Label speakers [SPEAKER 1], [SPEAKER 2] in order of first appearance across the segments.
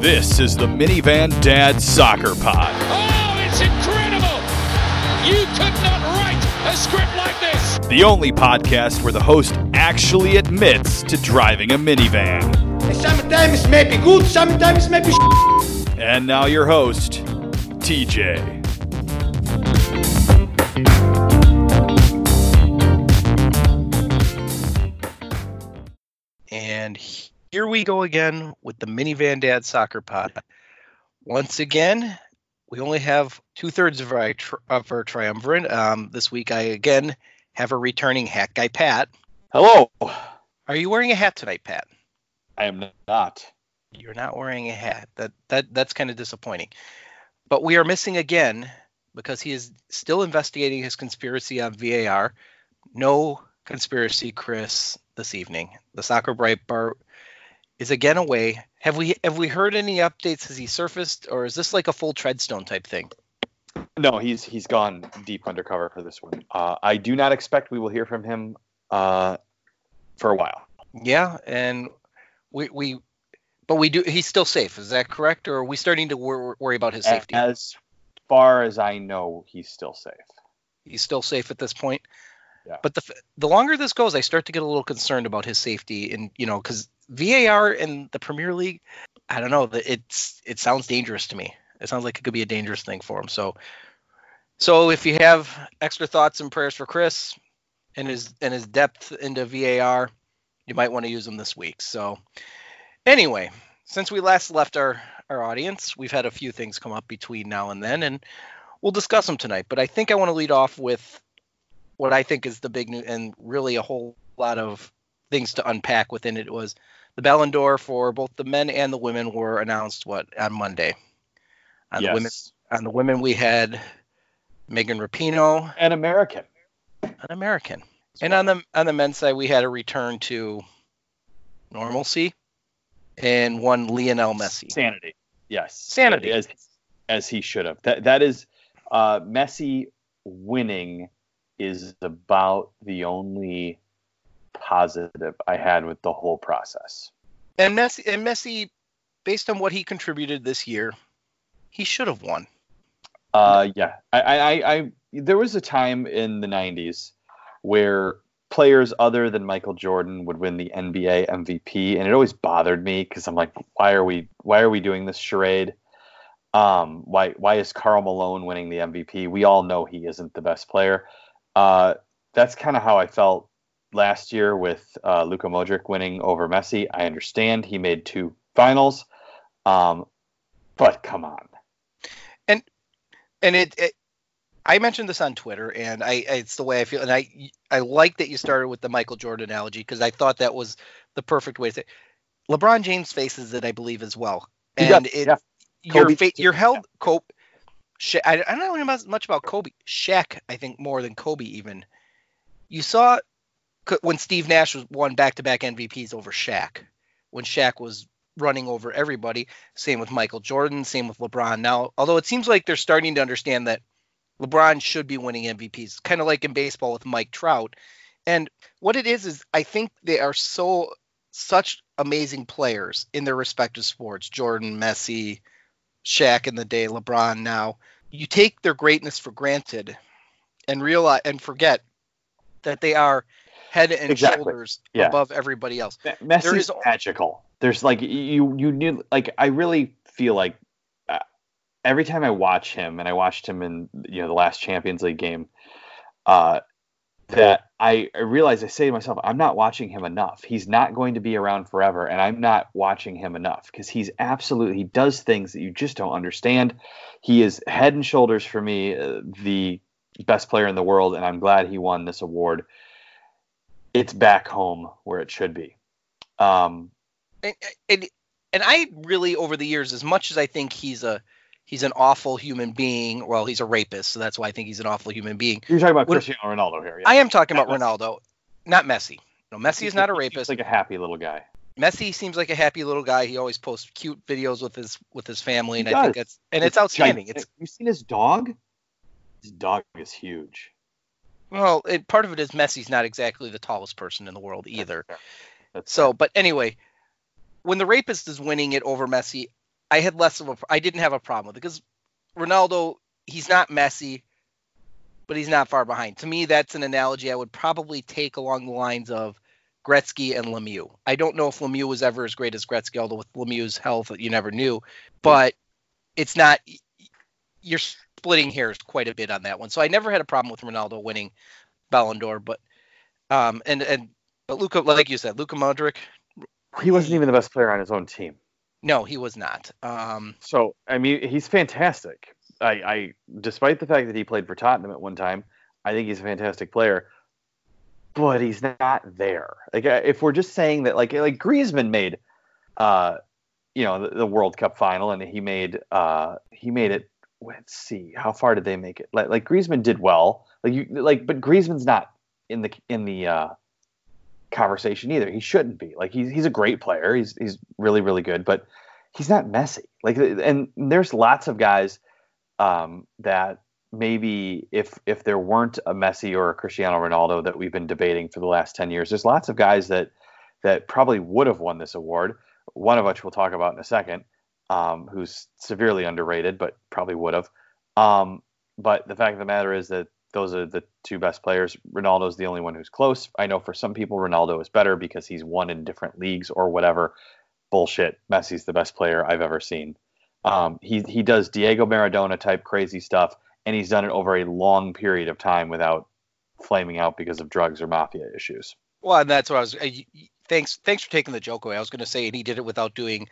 [SPEAKER 1] This is the Minivan Dad Soccer Pod.
[SPEAKER 2] Oh, it's incredible! You could not write a script like this!
[SPEAKER 1] The only podcast where the host actually admits to driving a minivan.
[SPEAKER 3] Sometimes it may be good, sometimes it may be
[SPEAKER 1] And now your host, TJ.
[SPEAKER 4] And here we go again with the Minivan Dad Soccer Pod. Once again, we only have two thirds of our, tri- of our triumvirate. Um, this week, I again have a returning hat guy, Pat.
[SPEAKER 5] Hello.
[SPEAKER 4] Are you wearing a hat tonight, Pat?
[SPEAKER 5] I am not.
[SPEAKER 4] You're not wearing a hat. That that that's kind of disappointing. But we are missing again because he is still investigating his conspiracy on VAR. No conspiracy, Chris, this evening. The soccer bright bar is again away. Have we have we heard any updates? Has he surfaced, or is this like a full treadstone type thing?
[SPEAKER 5] No, he's he's gone deep undercover for this one. Uh, I do not expect we will hear from him uh, for a while.
[SPEAKER 4] Yeah, and we we, but we do. He's still safe. Is that correct, or are we starting to wor- worry about his safety?
[SPEAKER 5] As far as I know, he's still safe.
[SPEAKER 4] He's still safe at this point.
[SPEAKER 5] Yeah.
[SPEAKER 4] But the the longer this goes, I start to get a little concerned about his safety, and you know, because VAR in the Premier League, I don't know, it's it sounds dangerous to me. It sounds like it could be a dangerous thing for him. So, so if you have extra thoughts and prayers for Chris and his and his depth into VAR, you might want to use them this week. So, anyway, since we last left our our audience, we've had a few things come up between now and then, and we'll discuss them tonight. But I think I want to lead off with what I think is the big news and really a whole lot of things to unpack within it was the Ballon d'Or for both the men and the women were announced what on Monday. On the women on the women we had Megan Rapinoe,
[SPEAKER 5] an American.
[SPEAKER 4] an American. And on the on the men's side we had a return to normalcy and one Lionel Messi.
[SPEAKER 5] Sanity. Yes.
[SPEAKER 4] Sanity.
[SPEAKER 5] As, as he should have. That that is uh, Messi winning is about the only positive I had with the whole process.
[SPEAKER 4] And Messi and Messi based on what he contributed this year, he should have won.
[SPEAKER 5] Uh, yeah, I, I, I, there was a time in the '90s where players other than Michael Jordan would win the NBA MVP, and it always bothered me because I'm like, why are we, why are we doing this charade? Um, why, why is Karl Malone winning the MVP? We all know he isn't the best player. Uh, that's kind of how I felt last year with uh, Luka Modric winning over Messi. I understand he made two finals, um, but come on.
[SPEAKER 4] and it, it I mentioned this on Twitter, and I it's the way I feel, and I I like that you started with the Michael Jordan analogy because I thought that was the perfect way to say. It. LeBron James faces it, I believe, as well, and
[SPEAKER 5] does,
[SPEAKER 4] it
[SPEAKER 5] yeah.
[SPEAKER 4] you're
[SPEAKER 5] Kobe-
[SPEAKER 4] fa- you're held Kobe. I, I don't know much- much about Kobe. Shaq, I think more than Kobe even. You saw when Steve Nash was won back-to-back MVPs over Shaq, when Shaq was running over everybody. Same with Michael Jordan. Same with LeBron. Now, although it seems like they're starting to understand that LeBron should be winning MVPs, kind of like in baseball with Mike Trout. And what it is is I think they are so such amazing players in their respective sports. Jordan, Messi, Shaq in the day, LeBron now. You take their greatness for granted and realize and forget that they are head and
[SPEAKER 5] Exactly.
[SPEAKER 4] shoulders
[SPEAKER 5] Yeah.
[SPEAKER 4] above everybody else.
[SPEAKER 5] Me- Messi's
[SPEAKER 4] There is-
[SPEAKER 5] magical. There's like you you need like I really feel like uh, every time I watch him and I watched him in you know the last Champions League game, uh, that I, I realize I say to myself I'm not watching him enough. He's not going to be around forever, and I'm not watching him enough because he's absolutely he does things that you just don't understand. He is head and shoulders for me uh, the best player in the world, and I'm glad he won this award. It's back home where it should be. Um,
[SPEAKER 4] and, and and I really over the years, as much as I think he's a he's an awful human being, well, he's a rapist, so that's why I think he's an awful human being.
[SPEAKER 5] you're talking about Cristiano Ronaldo here. Yeah.
[SPEAKER 4] I am talking about
[SPEAKER 5] Messi.
[SPEAKER 4] Ronaldo, not Messi. No, Messi is not a
[SPEAKER 5] He's
[SPEAKER 4] rapist.
[SPEAKER 5] like a happy little guy.
[SPEAKER 4] Messi seems like a happy little guy. He always posts cute videos with his with his family, and
[SPEAKER 5] He
[SPEAKER 4] I think that's and it's outstanding.
[SPEAKER 5] gigantic.
[SPEAKER 4] It's
[SPEAKER 5] you've seen his dog? His dog is huge.
[SPEAKER 4] Well, it, part of it is Messi's not exactly the tallest person in the world either.
[SPEAKER 5] That's
[SPEAKER 4] So, but anyway, when the rapist is winning it over Messi, I had less of a I didn't have a problem with it because Ronaldo he's not Messi, but he's not far behind. To me, that's an analogy I would probably take along the lines of Gretzky and Lemieux. I don't know if Lemieux was ever as great as Gretzky, although with Lemieux's health, that you never knew. But it's not. You're splitting hairs quite a bit on that one. So I never had a problem with Ronaldo winning Ballon d'Or, but um and and but Luka, like you said, Luka Modric.
[SPEAKER 5] He wasn't even the best player on his own team.
[SPEAKER 4] No, he was not. Um,
[SPEAKER 5] so I mean, he's fantastic. I, I, despite the fact that he played for Tottenham at one time, I think he's a fantastic player. But he's not there. Like if we're just saying that, like like Griezmann made, uh, you know, the, the World Cup final, and he made uh he made it. Let's see, how far did they make it? Like like Griezmann did well. Like you like, but Griezmann's not in the in the uh, conversation either. He shouldn't be. Like he's he's a great player. He's he's really really good, but he's not Messi. Like and there's lots of guys um, that maybe if if there weren't a Messi or a Cristiano Ronaldo that we've been debating for the last 10 years, there's lots of guys that that probably would have won this award. One of which we'll talk about in a second, um, who's severely underrated, but probably would have. Um, but the fact of the matter is that those are the two best players. Ronaldo's the only one who's close. I know for some people Ronaldo is better because he's won in different leagues or whatever. Bullshit. Messi's the best player I've ever seen. Um, he he does Diego Maradona type crazy stuff, and he's done it over a long period of time without flaming out because of drugs or mafia issues.
[SPEAKER 4] Well, and that's what I was. Uh, thanks, thanks for taking the joke away. I was going to say, and he did it without doing,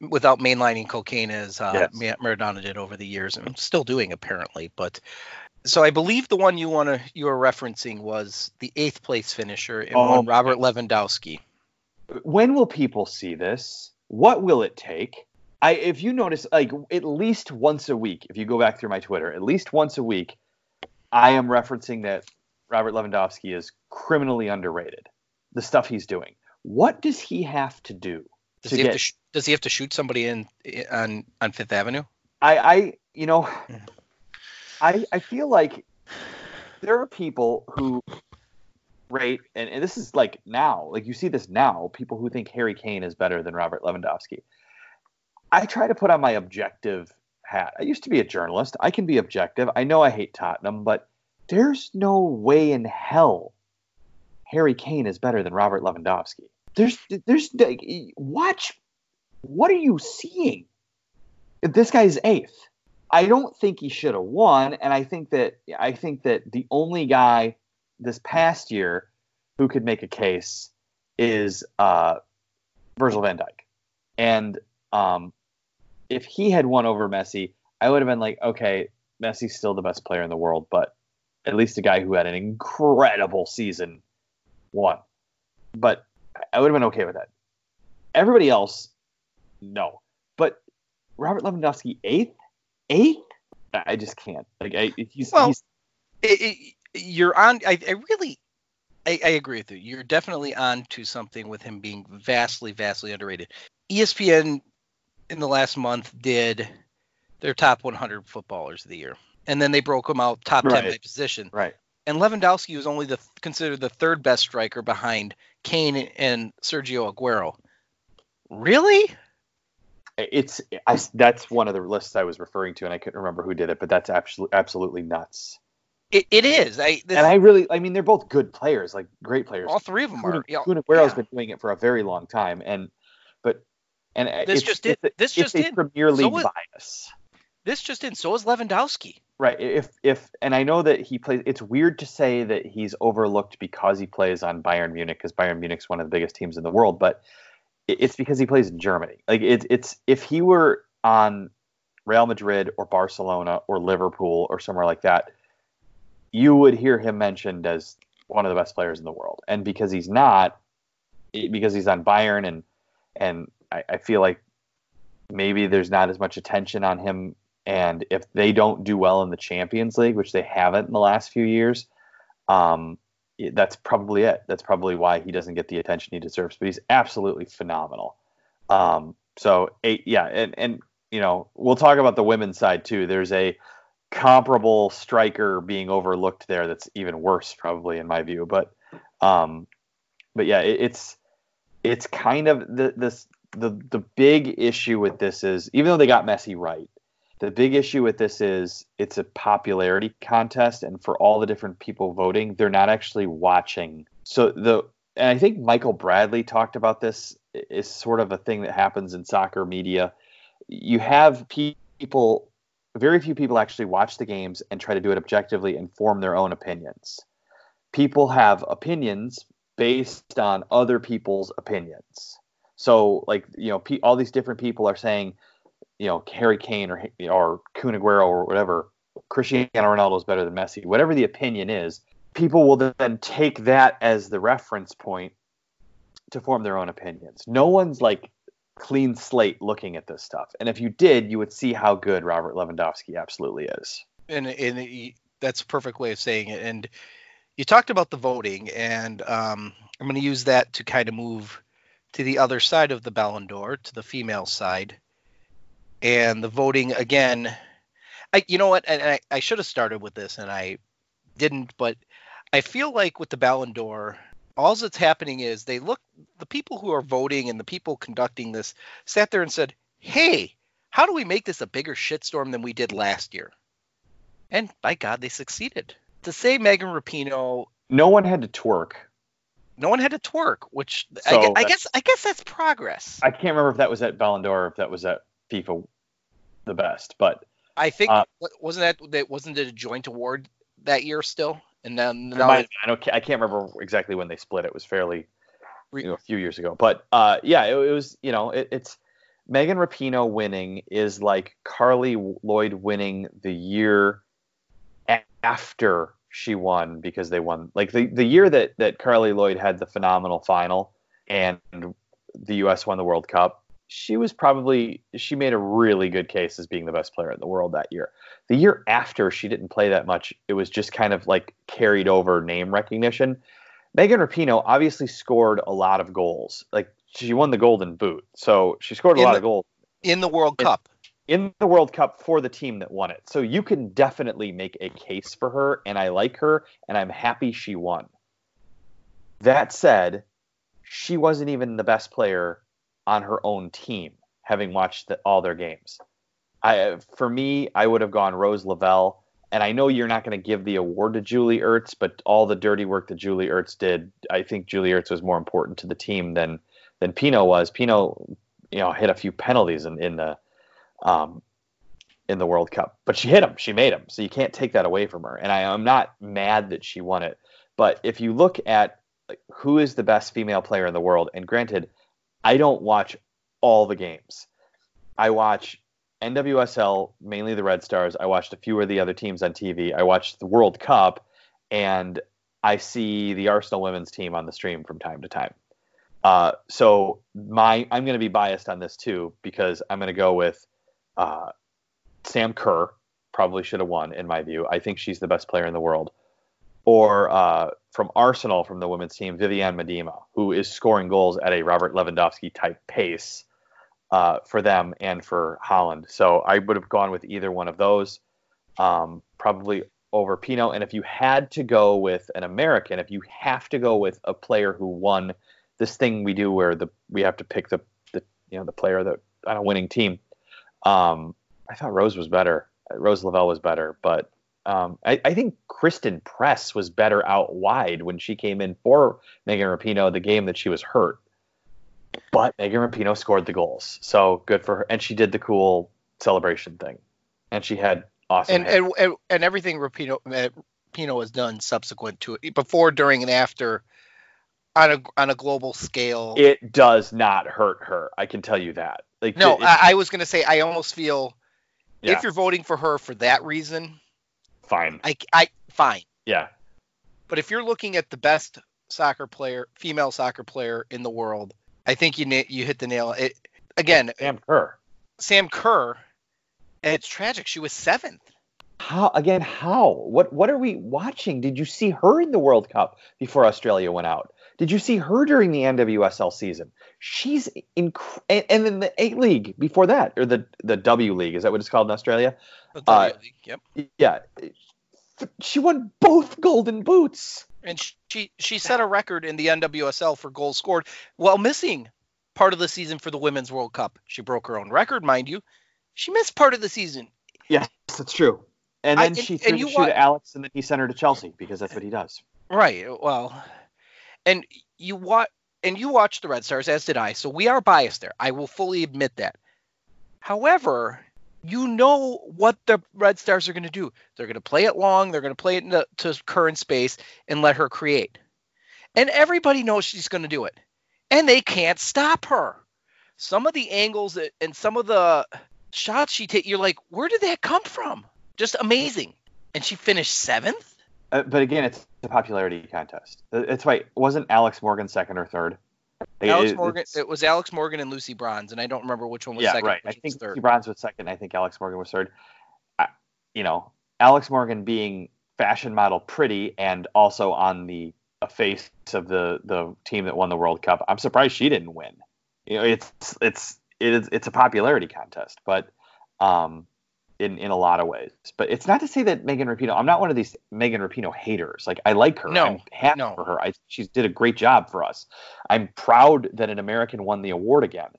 [SPEAKER 4] without mainlining cocaine as uh, yes. Maradona did over the years, and still doing apparently. But so I believe the one you want to you were referencing was the eighth place finisher in oh, one Robert Lewandowski.
[SPEAKER 5] When will people see this? What will it take? I if you notice, like at least once a week, if you go back through my Twitter, at least once a week, I am referencing that Robert Lewandowski is criminally underrated. The stuff he's doing. What does he have to do?
[SPEAKER 4] Does to get, to sh- does he have to shoot somebody in on on Fifth Avenue?
[SPEAKER 5] I I you know. I I feel like there are people who rate and, and this is like now, like you see this now, people who think Harry Kane is better than Robert Lewandowski. I try to put on my objective hat. I used to be a journalist. I can be objective. I know I hate Tottenham, but there's no way in hell Harry Kane is better than Robert Lewandowski. There's there's watch what are you seeing? This guy's eighth. I don't think he should have won, and I think that I think that the only guy this past year who could make a case is uh, Virgil van Dijk, and um, if he had won over Messi, I would have been like, okay, Messi's still the best player in the world, but at least a guy who had an incredible season won. But I would have been okay with that. Everybody else, no. But Robert Lewandowski eighth eighth. I just can't. Like I, he's
[SPEAKER 4] well.
[SPEAKER 5] He's,
[SPEAKER 4] it, it, you're on. I, I really, I, I, agree with you. You're definitely on to something with him being vastly, vastly underrated. ESPN in the last month did their top 100 footballers of the year, and then they broke them out top 10 by position.
[SPEAKER 5] Right.
[SPEAKER 4] And Lewandowski was only the considered the third best striker behind Kane and Sergio Aguero. Really?
[SPEAKER 5] It's I, that's one of the lists I was referring to, and I couldn't remember who did it, but that's absolutely absolutely nuts.
[SPEAKER 4] It, it is. I,
[SPEAKER 5] this, and I really, I mean, they're both good players, like great players.
[SPEAKER 4] All three of them are.
[SPEAKER 5] Yeah, Kun Aguero's yeah. been doing it for a very long time, and but and
[SPEAKER 4] this just did. This just
[SPEAKER 5] did. Premier League so bias.
[SPEAKER 4] This just did. So is Lewandowski.
[SPEAKER 5] Right. If if and I know that he plays. It's weird to say that he's overlooked because he plays on Bayern Munich, because Bayern Munich's one of the biggest teams in the world, but it's because he plays in Germany. Like it's it's if he were on Real Madrid or Barcelona or Liverpool or somewhere like that, you would hear him mentioned as one of the best players in the world. And because he's not, because he's on Bayern and and I, I feel like maybe there's not as much attention on him. And if they don't do well in the Champions League, which they haven't in the last few years, um, that's probably it. That's probably why he doesn't get the attention he deserves. But he's absolutely phenomenal. Um, so eight, yeah, and and you know we'll talk about the women's side too. There's a comparable striker being overlooked there that's even worse probably in my view. But um, but yeah, it, it's it's kind of the this the the big issue with this is even though they got Messi right, the big issue with this is it's a popularity contest, and for all the different people voting, they're not actually watching. So the and I think Michael Bradley talked about this is sort of a thing that happens in soccer media. You have people, very few people actually watch the games and try to do it objectively and form their own opinions. People have opinions based on other people's opinions. So, like, you know, all these different people are saying, you know, Harry Kane or or Kun Aguero or whatever, Cristiano Ronaldo is better than Messi. Whatever the opinion is, people will then take that as the reference point to form their own opinions. No one's like clean slate looking at this stuff. And if you did, you would see how good Robert Lewandowski absolutely is.
[SPEAKER 4] And and that's a perfect way of saying it. And you talked about the voting, and um, I'm going to use that to kind of move to the other side of the Ballon d'Or, to the female side, and the voting again. I, you know what? And I, I should have started with this, and I didn't. But I feel like with the Ballon d'Or, all that's happening is they look the people who are voting and the people conducting this sat there and said, "Hey, how do we make this a bigger shitstorm than we did last year?" And by God, they succeeded. To say Megan Rapinoe,
[SPEAKER 5] no one had to twerk.
[SPEAKER 4] No one had to twerk, which so I, I guess I guess that's progress.
[SPEAKER 5] I can't remember if that was at Ballon d'Or or if that was at FIFA the best, but
[SPEAKER 4] I think uh, wasn't that that wasn't it a joint award that year still? And then I
[SPEAKER 5] don't I can't remember exactly when they split. It was fairly you know, a few years ago, but uh, yeah, it, it, was you know it, it's Megan Rapinoe winning is like Carli Lloyd winning the year after she won because they won like the, the year that that Carli Lloyd had the phenomenal final and the US won the World Cup she was probably she made a really good case as being the best player in the world that year. The year after she didn't play that much, it was just kind of like carried over name recognition. Megan Rapinoe obviously scored a lot of goals. Like she won the Golden Boot, so she scored a in lot
[SPEAKER 4] the,
[SPEAKER 5] of goals
[SPEAKER 4] in the World in, Cup.
[SPEAKER 5] In the World Cup for the team that won it. So you can definitely make a case for her, and I like her, and I'm happy she won. That said, she wasn't even the best player on her own team, having watched the, all their games. I, for me, I would have gone Rose Lavelle. And I know you're not going to give the award to Julie Ertz, but all the dirty work that Julie Ertz did, I think Julie Ertz was more important to the team than than Pinoe was. Pinoe, you know, hit a few penalties in, in the um, in the World Cup, but she hit them, she made them, so you can't take that away from her. And I, am not mad that she won it, but if you look at who is the best female player in the world, and granted, I don't watch all the games. I watch NWSL, mainly the Red Stars. I watched a few of the other teams on TV. I watched the World Cup, and I see the Arsenal women's team on the stream from time to time. Uh, so my I'm going to be biased on this too because I'm going to go with uh, Sam Kerr. Probably should have won in my view. I think she's the best player in the world or uh, from Arsenal from the women's team, Vivianne Miedema, who is scoring goals at a Robert Lewandowski type pace uh, for them and for Holland. So I would have gone with either one of those, um, probably over Pinoe. And if you had to go with an American, if you have to go with a player who won this thing we do where the we have to pick the, the you know the player that on a winning team, um, I thought Rose was better. Rose Lavelle was better, but um, I, I, think Christen Press was better out wide when she came in for Megan Rapinoe the game that she was hurt. But Megan Rapinoe scored the goals, so good for her, and she did the cool celebration thing, and she had awesome.
[SPEAKER 4] And and, and, and everything Rapinoe Rapinoe has done subsequent to it, before, during, and after, on a on a global scale.
[SPEAKER 5] It does not hurt her. I can tell you that.
[SPEAKER 4] Like no, it, I, I was gonna say I almost feel yeah. if you're voting for her for that reason
[SPEAKER 5] fine.
[SPEAKER 4] I, I fine.
[SPEAKER 5] Yeah.
[SPEAKER 4] But if you're looking at the best soccer player, female soccer player in the world, I think you you hit the nail. It again.
[SPEAKER 5] Sam Kerr.
[SPEAKER 4] Sam Kerr. And it's tragic. She was seventh.
[SPEAKER 5] How again? How? What? What are we watching? Did you see her in the World Cup before Australia went out? Did you see her during the NWSL season? She's in, and, and then the A League before that, or the the W League, is that what it's called in Australia?
[SPEAKER 4] The W uh, League, yep.
[SPEAKER 5] Yeah, she won both Golden Boots,
[SPEAKER 4] and she she set a record in the NWSL for goals scored while missing part of the season for the Women's World Cup. She broke her own record, mind you. She missed part of the season.
[SPEAKER 5] Yes, that's true. And
[SPEAKER 4] I-
[SPEAKER 5] then
[SPEAKER 4] and-
[SPEAKER 5] she threw
[SPEAKER 4] you
[SPEAKER 5] the shoe to Alex, and then he sent her to Chelsea because that's what he does.
[SPEAKER 4] Right. Well, and you watch and you watch the Red Stars as did I. So we are biased there. I will fully admit that. However, you know what the Red Stars are going to do. They're going to play it long. They're going to play it into to current space and let her create. And everybody knows she's going to do it. And they can't stop her. Some of the angles that, and some of the shots she takes, you're like, where did that come from? Just amazing. And she finished seventh.
[SPEAKER 5] Uh, but again, it's a popularity contest. Uh, It's right. Wasn't Alex Morgan second or third?
[SPEAKER 4] Alex
[SPEAKER 5] it-
[SPEAKER 4] Morgan. It was Alex Morgan and Lucy Bronze, and I don't remember which one was
[SPEAKER 5] yeah,
[SPEAKER 4] second.
[SPEAKER 5] right. I think
[SPEAKER 4] third.
[SPEAKER 5] Lucy Bronze was second. I think Alex Morgan was third. I, you know, Alex Morgan being fashion model pretty and also on the uh, face of the the team that won the World Cup. I'm surprised she didn't win. You know, it's it's it is it's a popularity contest, but um, in in a lot of ways. But it's not to say that Megan Rapinoe. I'm not one of these Megan Rapinoe haters. Like I like her.
[SPEAKER 4] No,
[SPEAKER 5] I'm happy
[SPEAKER 4] no.
[SPEAKER 5] for her. I she did a great job for us. I'm proud that an American won the award again.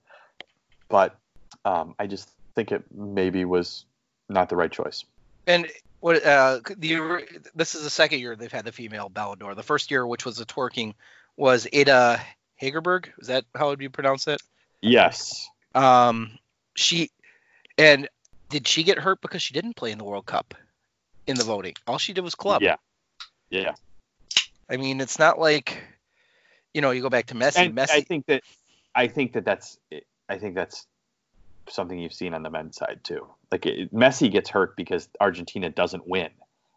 [SPEAKER 5] But um, I just think it maybe was not the right choice.
[SPEAKER 4] And what uh, the this is the second year they've had the female Ballon d'Or. The first year, which was the twerking, was Ada Hegerberg. Is that how would you pronounce it?
[SPEAKER 5] Yes.
[SPEAKER 4] Um, she and did she get hurt because she didn't play in the World Cup in the voting? All she did was club.
[SPEAKER 5] Yeah. Yeah.
[SPEAKER 4] I mean, it's not like you know you go back to Messi.
[SPEAKER 5] And
[SPEAKER 4] Messi.
[SPEAKER 5] I think that I think that that's I think that's something you've seen on the men's side too. Like it, Messi gets hurt because Argentina doesn't win,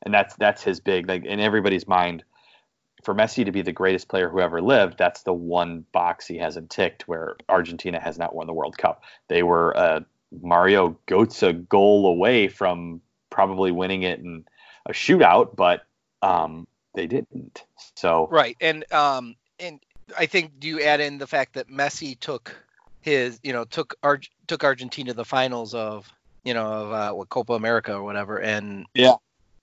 [SPEAKER 5] and that's that's his big like in everybody's mind. For Messi to be the greatest player who ever lived, that's the one box he hasn't ticked where Argentina has not won the World Cup. They were a Mario Götze goal away from probably winning it in a shootout, but um, they didn't. So
[SPEAKER 4] Right, and um, and I think do you add in the fact that Messi took his, you know, took Ar- took Argentina to the finals of, you know, of uh, what Copa America or whatever, and yeah,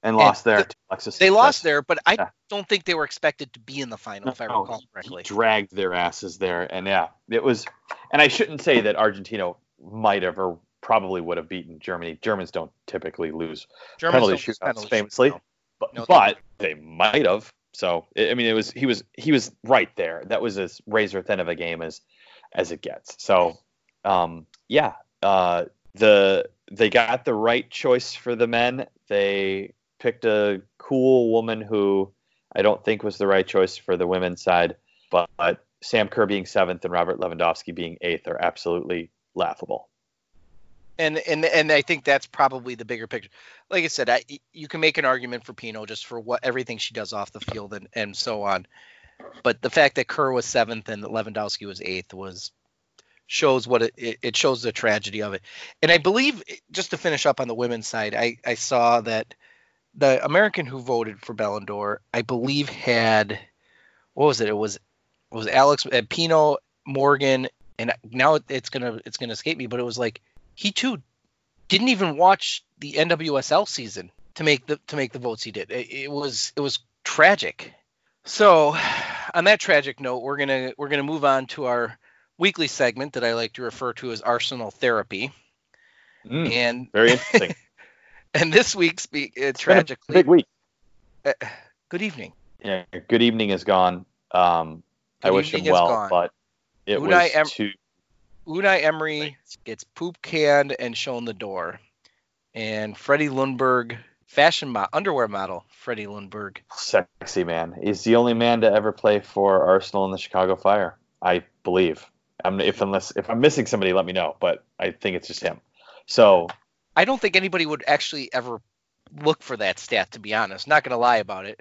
[SPEAKER 5] and lost there
[SPEAKER 4] th-
[SPEAKER 5] to Alexis.
[SPEAKER 4] they lost there, but I
[SPEAKER 5] Yeah.
[SPEAKER 4] don't think they were expected to be in the final, if I
[SPEAKER 5] No,
[SPEAKER 4] recall
[SPEAKER 5] he
[SPEAKER 4] correctly.
[SPEAKER 5] dragged their asses there, and yeah, it was. And I shouldn't say that Argentina might have or probably would have beaten Germany. Germans don't typically lose
[SPEAKER 4] Germans
[SPEAKER 5] penalty shootouts
[SPEAKER 4] penalty
[SPEAKER 5] famously, but,
[SPEAKER 4] No, they
[SPEAKER 5] but they might have. So I I mean, it was he was he was right there. That was as razor thin of a game as as it gets. So um, yeah, uh, the they got the right choice for the men. They picked a cool woman who I don't think was the right choice for the women's side, but, but Sam Kerr being seventh and Robert Lewandowski being eighth are absolutely laughable.
[SPEAKER 4] and and and I think that's probably the bigger picture. Like I said, I, you can make an argument for Pinoe just for what everything she does off the field and and so on, but the fact that Kerr was seventh and Lewandowski was eighth was shows what it, it shows the tragedy of it. And I believe just to finish up on the women's side, I I saw that the American who voted for Ballon I believe had what was it? It was it was Alex uh, Pinoe Morgan, and now it's gonna it's gonna escape me, but it was like he too didn't even watch the NWSL season to make the to make the votes he did. It, it was it was tragic. So, on that tragic note, we're gonna we're gonna move on to our weekly segment that I like to refer to as Arsenal Therapy.
[SPEAKER 5] Mm,
[SPEAKER 4] And
[SPEAKER 5] very interesting.
[SPEAKER 4] and this week's be, uh,
[SPEAKER 5] It's been a
[SPEAKER 4] tragically,
[SPEAKER 5] big week.
[SPEAKER 4] good evening.
[SPEAKER 5] Yeah, good evening is gone. Um, I wish him well,
[SPEAKER 4] gone.
[SPEAKER 5] but it
[SPEAKER 4] Unai
[SPEAKER 5] was
[SPEAKER 4] Em-
[SPEAKER 5] too.
[SPEAKER 4] Unai Emery gets poop canned and shown the door, and Freddie Ljungberg, fashion mo- underwear model Freddie Ljungberg,
[SPEAKER 5] sexy man. He's the only man to ever play for Arsenal and the Chicago Fire, I believe. I'm if unless if I'm missing somebody, let me know. But I think it's just him. So
[SPEAKER 4] I don't think anybody would actually ever look for that stat, to be honest. Not gonna lie about it.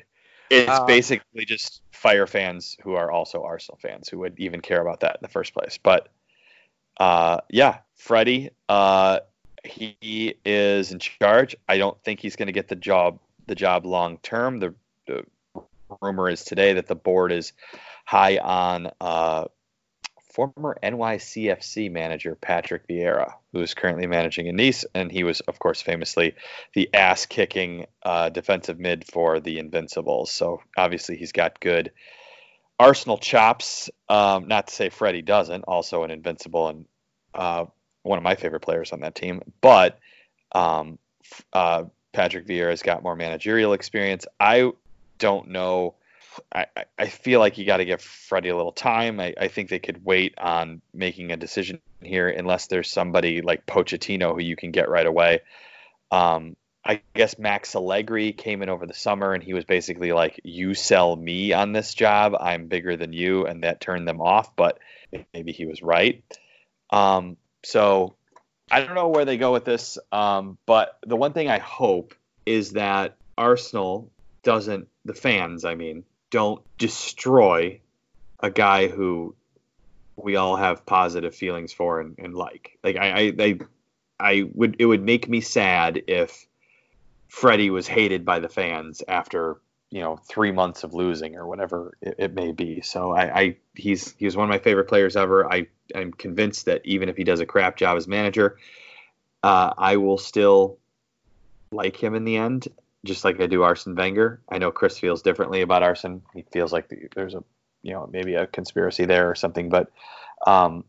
[SPEAKER 5] It's
[SPEAKER 4] Uh,
[SPEAKER 5] basically just Fire fans who are also Arsenal fans who would even care about that in the first place. But uh, yeah, Freddie, uh, he is in charge. I don't think he's going to get the job the job long term. The, the rumor is today that the board is high on uh, former NYCFC manager Patrick Vieira, who is currently managing in Nice, and he was, of course, famously the ass-kicking uh, defensive mid for the Invincibles. So obviously he's got good Arsenal chops. Um, not to say Freddie doesn't. Also an invincible and uh, one of my favorite players on that team. But um, uh, Patrick Vieira's got more managerial experience. I don't know. I, I feel like you got to give Freddie a little time. I, I think they could wait on making a decision here unless there's somebody like Pochettino who you can get right away. Um, I guess Max Allegri came in over the summer and he was basically like, "You sell me on this job. I'm bigger than you," and that turned them off. But maybe he was right. Um, so I don't know where they go with this. Um, but the one thing I hope is that Arsenal doesn't, the fans, I mean, don't destroy a guy who we all have positive feelings for and, and like. Like I, I, I, I would, it would make me sad if Freddie was hated by the fans after you know three months of losing or whatever it, it, may be. So I, I he's he's one of my favorite players ever. I I'm convinced that even if he does a crap job as manager, uh, I will still like him in the end, just like I do Arsene Wenger. I know Chris feels differently about Arsene. He feels like the, there's a you know maybe a conspiracy there or something, but um,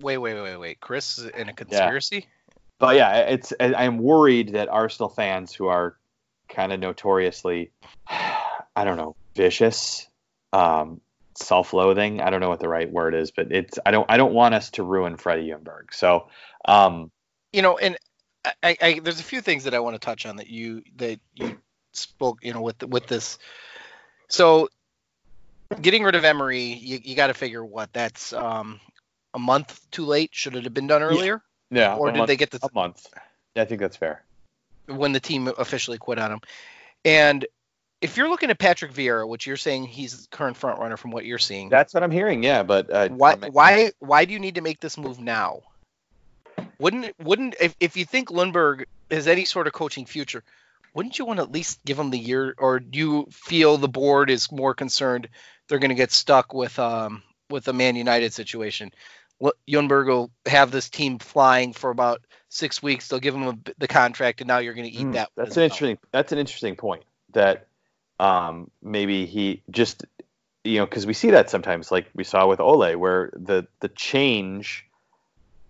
[SPEAKER 4] wait wait wait wait Chris is in a conspiracy.
[SPEAKER 5] Yeah. But yeah, it's I'm worried that Arsenal fans who are kind of notoriously, I don't know, vicious, um, self-loathing. I don't know what the right word is, but it's I don't I don't want us to ruin Freddie Ljungberg. So, um,
[SPEAKER 4] you know, and I, I, there's a few things that I want to touch on that you that you spoke, you know, with with this. So, getting rid of Emery, you, you got to figure what that's um, a month too late. Should it have been done earlier?
[SPEAKER 5] Yeah. yeah
[SPEAKER 4] or did
[SPEAKER 5] month,
[SPEAKER 4] they get the
[SPEAKER 5] a month? Yeah, I think that's fair
[SPEAKER 4] when the team officially quit on him. And if you're looking at Patrick Vieira, which you're saying he's current front runner from what you're seeing,
[SPEAKER 5] that's what I'm hearing. Yeah, but uh,
[SPEAKER 4] why why why do you need to make this move now? Wouldn't wouldn't if, if you think Ljungberg has any sort of coaching future, wouldn't you want to at least give him the year, or do you feel the board is more concerned they're going to get stuck with um with the Man United situation? Ljungberg will have this team flying for about six weeks. They'll give him a, the contract, and now you're going to eat mm, that.
[SPEAKER 5] That's an well. interesting. That's an interesting point. That um, maybe he just you know because we see that sometimes, like we saw with Ole, where the the change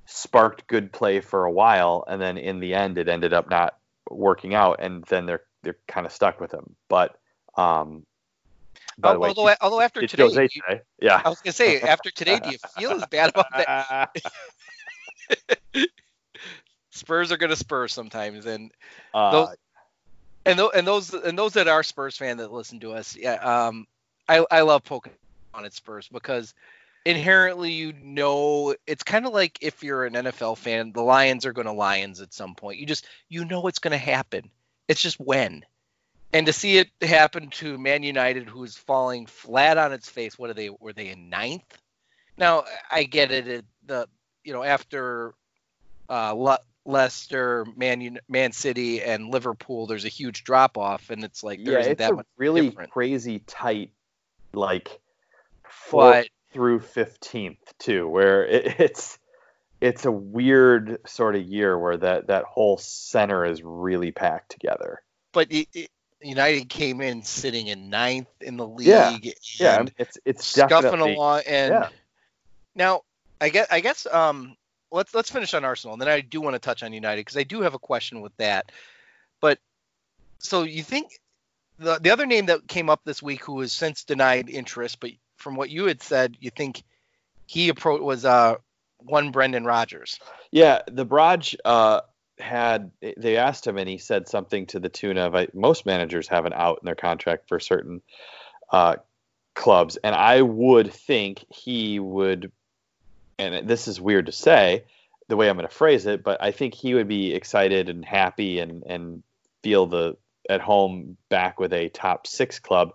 [SPEAKER 5] sparked good play for a while, and then in the end, it ended up not working out, and then they're they're kind of stuck with him. But um,
[SPEAKER 4] by the way, although, although after today,
[SPEAKER 5] you,
[SPEAKER 4] today,
[SPEAKER 5] yeah,
[SPEAKER 4] I was gonna say after today, do you feel as bad about that? Spurs are gonna spur sometimes, and uh, those and, th- and those and those that are Spurs fan that listen to us, yeah, um, I I love poking on at Spurs because inherently you know it's kind of like if you're an NFL fan, the Lions are going to Lions at some point. You just you know it's going to happen. It's just when and to see it happen to Man United, who's falling flat on its face. What are they? Were they in ninth? Now I get it. it the you know after uh, Le- Leicester, Man Man City, and Liverpool, there's a huge drop off, and it's like
[SPEAKER 5] yeah,
[SPEAKER 4] it's
[SPEAKER 5] that
[SPEAKER 4] a
[SPEAKER 5] really
[SPEAKER 4] different.
[SPEAKER 5] crazy tight, like fourth through fifteenth too, where it, it's it's a weird sort of year where that that whole center is really packed together.
[SPEAKER 4] But it, United came in sitting in ninth in the league.
[SPEAKER 5] Yeah, yeah, it's it's
[SPEAKER 4] scuffing along. And yeah. now, I guess I guess um, let's let's finish on Arsenal, and then I do want to touch on United because I do have a question with that. But so you think the the other name that came up this week, who has since denied interest, but from what you had said, you think he approached was uh one Brendan Rodgers.
[SPEAKER 5] Yeah, the Braj uh, had they asked him and he said something to the tune of most managers have an out in their contract for certain uh, clubs and i would think he would and this is weird to say the way i'm going to phrase it but i think he would be excited and happy and and feel the at home back with a top six club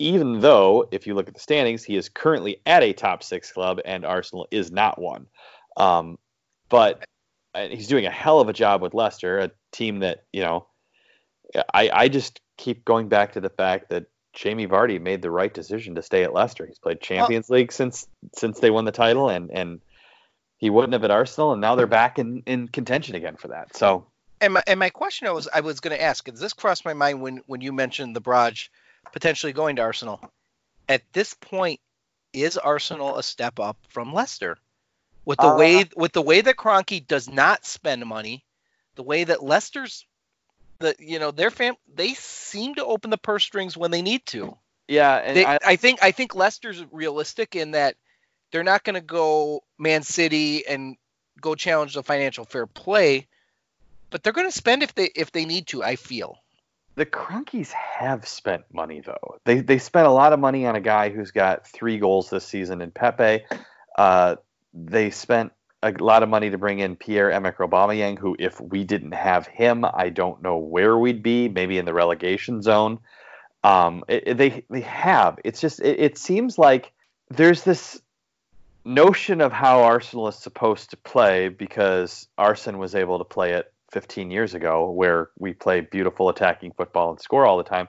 [SPEAKER 5] even though if you look at the standings he is currently at a top six club and arsenal is not one um, but he's doing a hell of a job with Leicester, a team that you know. I I just keep going back to the fact that Jamie Vardy made the right decision to stay at Leicester. He's played Champions well, League since since they won the title, and and he wouldn't have at Arsenal, and now they're back in in contention again for that. So.
[SPEAKER 4] And my, and my question I was I was going to ask, because this crossed my mind when when you mentioned the Braj potentially going to Arsenal. At this point, is Arsenal a step up from Leicester? With the
[SPEAKER 5] Uh,
[SPEAKER 4] way with the way that Kroenke does not spend money, the way that Leicester's the you know their fam they seem to open the purse strings when they need to.
[SPEAKER 5] Yeah, and
[SPEAKER 4] They,
[SPEAKER 5] I,
[SPEAKER 4] I think I think Leicester's realistic in that they're not going to go Man City and go challenge the financial fair play, but they're going to spend if they if they need to. I feel.
[SPEAKER 5] The Kroenkes have spent money though. They they spent a lot of money on a guy who's got three goals this season in Pepe. Uh, they spent a lot of money to bring in Pierre Emerick Aubameyang, who if we didn't have him, I don't know where we'd be. Maybe in the relegation zone. Um, it, it- they they have. It's just it, it seems like there's this notion of how Arsenal is supposed to play because Arsenal was able to play it 15 years ago, where we play beautiful attacking football and score all the time.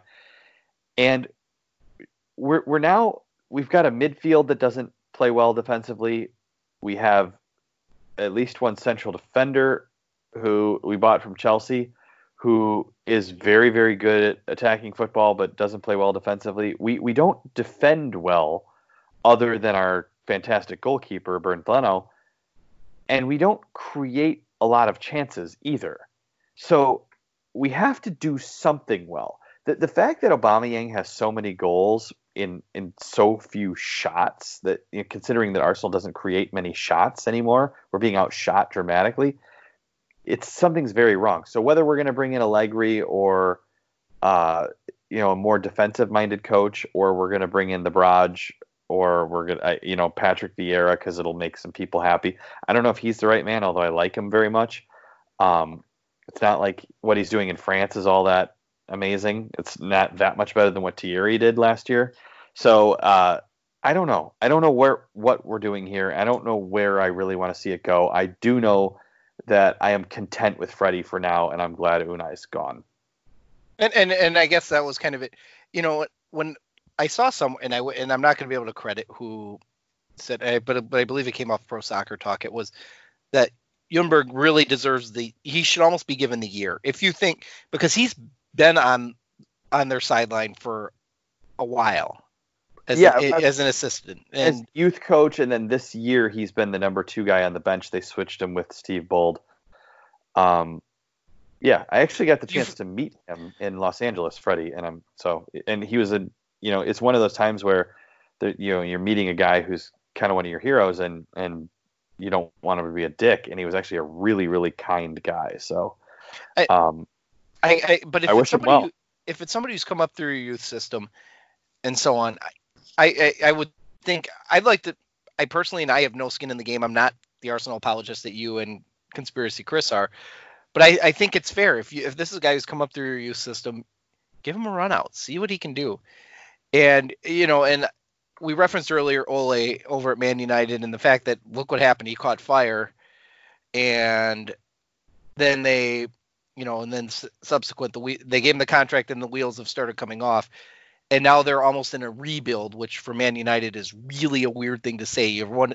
[SPEAKER 5] And we're we're now we've got a midfield that doesn't play well defensively. We have at least one central defender who we bought from Chelsea who is very very good at attacking football but doesn't play well defensively. We we don't defend well other than our fantastic goalkeeper Bernd Leno and we don't create a lot of chances either. So we have to do something well. The, the fact that Aubameyang has so many goals in in so few shots that you know, considering that Arsenal doesn't create many shots anymore, we're being outshot dramatically. It's something's very wrong. So whether we're going to bring in Allegri or uh, you know a more defensive minded coach, or we're going to bring in the Braj, or we're going to you know Patrick Vieira because it'll make some people happy. I don't know if he's the right man, although I like him very much. Um, it's not like what he's doing in France is all that amazing. It's not that much better than what Thierry did last year. So uh, I don't know. I don't know where what we're doing here. I don't know where I really want to see it go. I do know that I am content with Freddie for now, and I'm glad Unai's gone.
[SPEAKER 4] And and and I guess that was kind of it. You know, when I saw some, and I and I'm not going to be able to credit who said, eh, but but I believe it came off Pro Soccer Talk. It was that Ljungberg really deserves the. He should almost be given the year if you think because he's been on on their sideline for a while as
[SPEAKER 5] Yeah,
[SPEAKER 4] a-
[SPEAKER 5] but-
[SPEAKER 4] as an assistant
[SPEAKER 5] As youth coach, and then this year he's been the number two guy on the bench. They switched him with Steve Bould. Um, yeah, I actually got the chance to meet him in Los Angeles, Freddie, and I'm so and he was a you know it's one of those times where the, you know you're meeting a guy who's kind of one of your heroes and and you don't want him to be a dick, and he was actually a really really kind guy. So,
[SPEAKER 4] I-
[SPEAKER 5] um,
[SPEAKER 4] I, I but if
[SPEAKER 5] I wish him
[SPEAKER 4] somebody
[SPEAKER 5] well.
[SPEAKER 4] who, if it's somebody who's come up through your youth system and so on, I, I I would think I'd like to. I personally, and I have no skin in the game. I'm not the Arsenal apologist that you and conspiracy Chris are, but I, I think it's fair if you if this is a guy who's come up through your youth system, give him a run out, see what he can do, and you know, and we referenced earlier Ole over at Man United and the fact that look what happened, he caught fire, and then they you know, and then subsequent the we- they gave him the contract and the wheels have started coming off, and now they're almost in a rebuild, which for Man United is really a weird thing to say. You're one,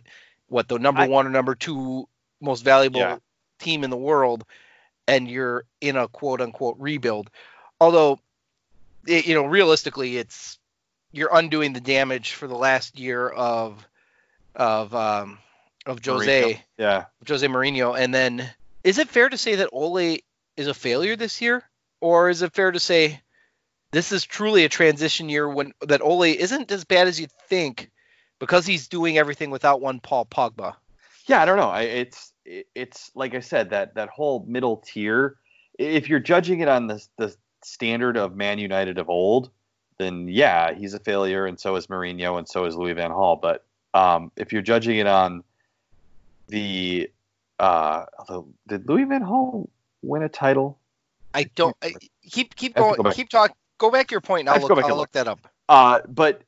[SPEAKER 4] what the number
[SPEAKER 5] I-
[SPEAKER 4] one or number two most valuable
[SPEAKER 5] Yeah.
[SPEAKER 4] team in the world, and you're in a quote unquote rebuild. Although, it, you know, realistically, it's you're undoing the damage for the last year of of um, of Jose.
[SPEAKER 5] Mourinho. yeah,
[SPEAKER 4] Jose Mourinho. And then, is it fair to say that Ole is a failure this year, or is it fair to say this is truly a transition year when that Ole isn't as bad as you think because he's doing everything without one Paul Pogba?
[SPEAKER 5] yeah, I don't know. I, it's it's like I said that that whole middle tier. If you're judging it on the the standard of Man United of old, then yeah, he's a failure, and so is Mourinho, and so is Louis van Gaal. But um, if you're judging it on the uh, although did Louis van Gaal win a title?
[SPEAKER 4] I don't I, keep keep going.
[SPEAKER 5] go.
[SPEAKER 4] Keep talk. Go back to your point. And I'll look. I'll
[SPEAKER 5] and
[SPEAKER 4] look that up.
[SPEAKER 5] Uh, but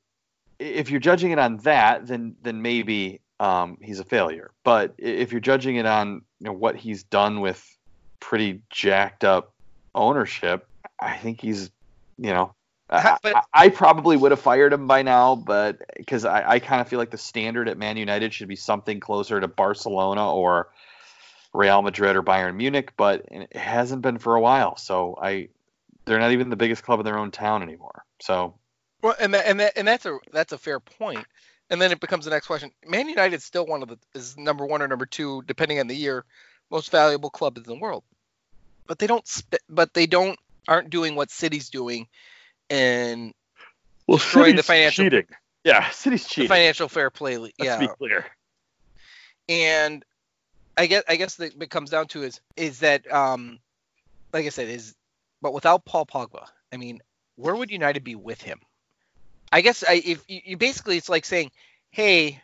[SPEAKER 5] if you're judging it on that, then then maybe um, he's a failure. But if you're judging it on you know, what he's done with pretty jacked up ownership, I think he's you know. I,
[SPEAKER 4] But-
[SPEAKER 5] I, I probably would have fired him by now, but because I, I kind of feel like the standard at Man United should be something closer to Barcelona or Real Madrid or Bayern Munich, but it hasn't been for a while. So I, they're not even the biggest club in their own town anymore. So
[SPEAKER 4] Well, and that, and that, and that's a that's a fair point. and then it becomes the next question. Man United is still one of the is number one or number two, depending on the year, most valuable club in the world. But they don't. Sp- but they don't aren't doing what City's doing, and
[SPEAKER 5] well,
[SPEAKER 4] destroying the financial
[SPEAKER 5] cheating. Yeah, City's cheating.
[SPEAKER 4] financial fair play. le-
[SPEAKER 5] Let's
[SPEAKER 4] yeah,
[SPEAKER 5] be clear.
[SPEAKER 4] and I guess I guess that it comes down to is is that um, like I said is, but without Paul Pogba, I mean, where would United be with him? I guess I if you, you basically it's like saying, hey,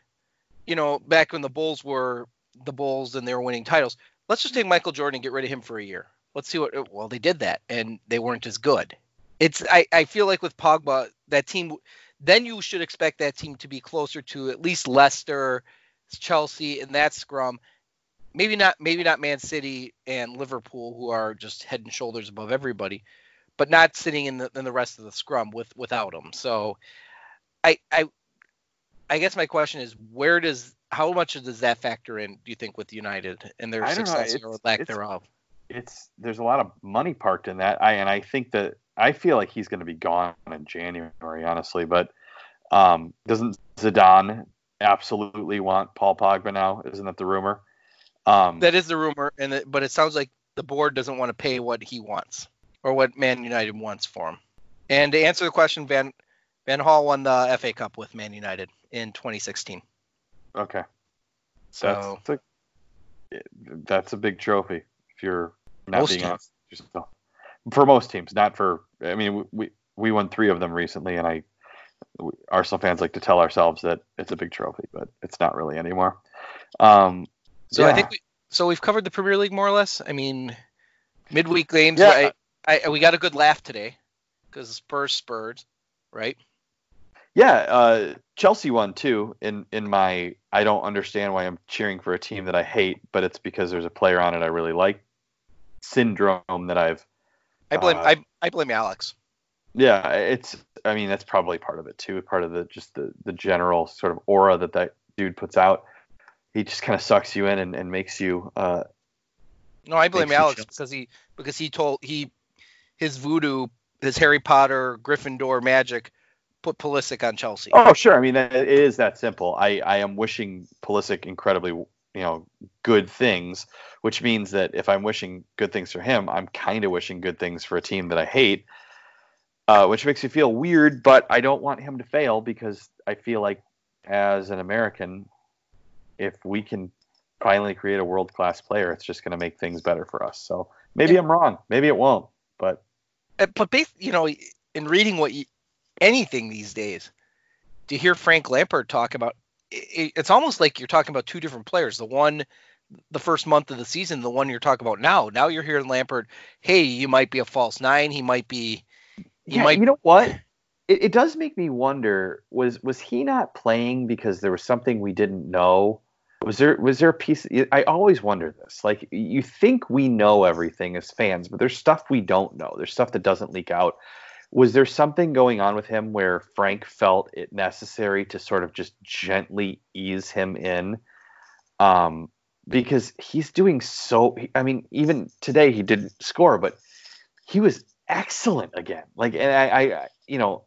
[SPEAKER 4] you know, back when the Bulls were the Bulls and they were winning titles, let's just take Michael Jordan and get rid of him for a year. Let's see what. Well, they did that and they weren't as good. It's I I feel like with Pogba that team, then you should expect that team to be closer to at least Leicester, Chelsea, and that scrum. Maybe not maybe not Man City and Liverpool who are just head and shoulders above everybody, but not sitting in the in the rest of the scrum with without them. So, I I I guess my question is where does how much does that factor in? Do you think with United and their
[SPEAKER 5] I don't know,
[SPEAKER 4] success or lack
[SPEAKER 5] it's-
[SPEAKER 4] thereof?
[SPEAKER 5] It's there's a lot of money parked in that. I and I think that I feel like he's going to be gone in January, honestly. But um, doesn't Zidane absolutely want Paul Pogba now? Isn't that the rumor? Um,
[SPEAKER 4] That is the rumor, and it, but it sounds like the board doesn't want to pay what he wants or what Man United wants for him. And to answer the question, Van Van Gaal won the FA Cup with Man United in 2016.
[SPEAKER 5] okay,
[SPEAKER 4] So
[SPEAKER 5] that's a, that's a big trophy. If you're not being honest with yourself. For most teams, not for. I mean, we we won three of them recently, and I we- Arsenal fans like to tell ourselves that it's a big trophy, but it's not really anymore. Um,
[SPEAKER 4] so I think we, so we've covered the Premier League more or less. I mean, midweek games.
[SPEAKER 5] Yeah.
[SPEAKER 4] I, I we got a good laugh today because Spurs Spurs, right?
[SPEAKER 5] Yeah, uh, Chelsea won too. In in my, I don't understand why I'm cheering for a team that I hate, but it's because there's a player on it I really like. Syndrome that I've.
[SPEAKER 4] I blame
[SPEAKER 5] Uh,
[SPEAKER 4] I, I blame Alex.
[SPEAKER 5] Yeah, it's. I mean, that's probably part of it too. Part of the just the the general sort of aura that that dude puts out. He just kind of sucks you in and, and makes you. Uh,
[SPEAKER 4] No, I blame Alex
[SPEAKER 5] chill.
[SPEAKER 4] because he because he told he his voodoo his Harry Potter Gryffindor magic put Pulisic on Chelsea.
[SPEAKER 5] oh, sure. I mean, it it is that simple. I I am wishing Pulisic incredibly, you know, good things, which means that if I'm wishing good things for him, I'm kind of wishing good things for a team that I hate. Uh, which makes me feel weird, but I don't want him to fail because I feel like, as an American, if we can finally create a world class player, it's just going to make things better for us. So maybe I'm wrong. Maybe it won't. But
[SPEAKER 4] Uh, But bas you know, in reading what you, anything these days, to hear Frank Lampard talk about it, it's almost like you're talking about two different players. The one the first month of the season, the one you're talking about now. Now you're hearing Lampard, hey, you might be a false nine. He might be. He
[SPEAKER 5] yeah,
[SPEAKER 4] might.
[SPEAKER 5] you know what? It, it does make me wonder was was he not playing because there was something we didn't know? Was there was there a piece? I always wonder this. Like you think we know everything as fans, but there's stuff we don't know. There's stuff that doesn't leak out. Was there something going on with him where Frank felt it necessary to sort of just gently ease him in? Um, because he's doing so. I mean, even today he didn't score, but he was excellent again. Like, and I, I, you know,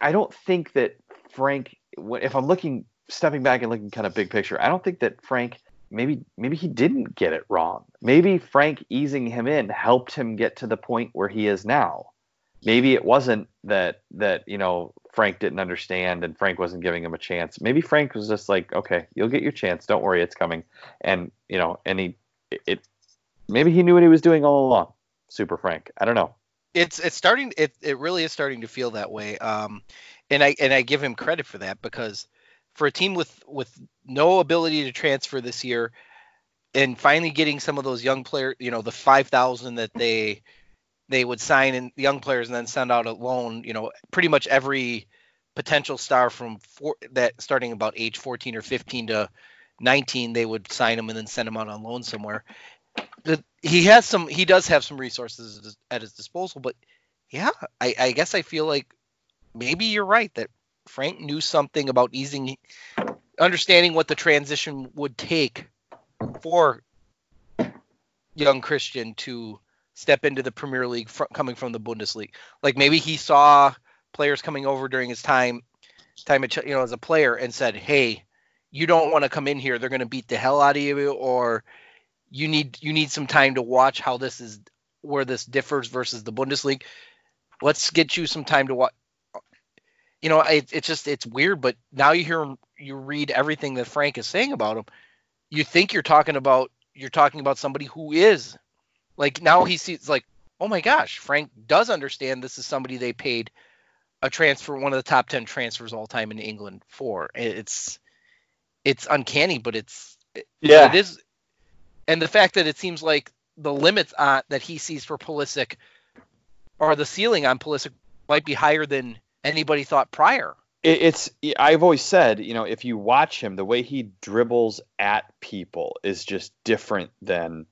[SPEAKER 5] I don't think that Frank. If I'm looking, stepping back and looking kind of big picture, I don't think that Frank. Maybe, maybe he didn't get it wrong. Maybe Frank easing him in helped him get to the point where he is now. Maybe it wasn't that that you know Frank didn't understand and Frank wasn't giving him a chance. Maybe Frank was just like, okay, you'll get your chance. Don't worry, it's coming. And you know, and he, it, maybe he knew what he was doing all along. Super Frank. I don't know.
[SPEAKER 4] it's it's starting it it really is starting to feel that way um and i and i give him credit for that because for a team with with no ability to transfer this year and finally getting some of those young players you know the 5000 that they they would sign in young players and then send out a loan you know pretty much every potential star from four, that starting about age 14 or 15 to 19 they would sign them and then send them out on loan somewhere. The, he has some he does have some resources at his- at his disposal but yeah I, I guess i feel like maybe you're right that frank knew something about easing understanding what the transition would take for young christian to step into the premier league fr- coming from the bundesliga like maybe he saw players coming over during his time time at you know as a player and said, "Hey, you don't want to come in here. They're going to beat the hell out of you, or you need you need some time to watch how this is where this differs versus the Bundesliga. Let's get you some time to watch." You know, it, it's just it's weird, but now you hear you read everything that Frank is saying about him. You think you're talking about you're talking about somebody who is like now he sees like oh my gosh, Frank does understand this is somebody they paid a transfer, one of the top ten transfers all time in England for. It's it's uncanny, but it's
[SPEAKER 5] Yeah.
[SPEAKER 4] it is, and the fact that it seems like the limits on that he sees for Pulisic or the ceiling on Pulisic might be higher than anybody thought prior.
[SPEAKER 5] it, it's I've always said, you know, if you watch him, the way he dribbles at people is just different than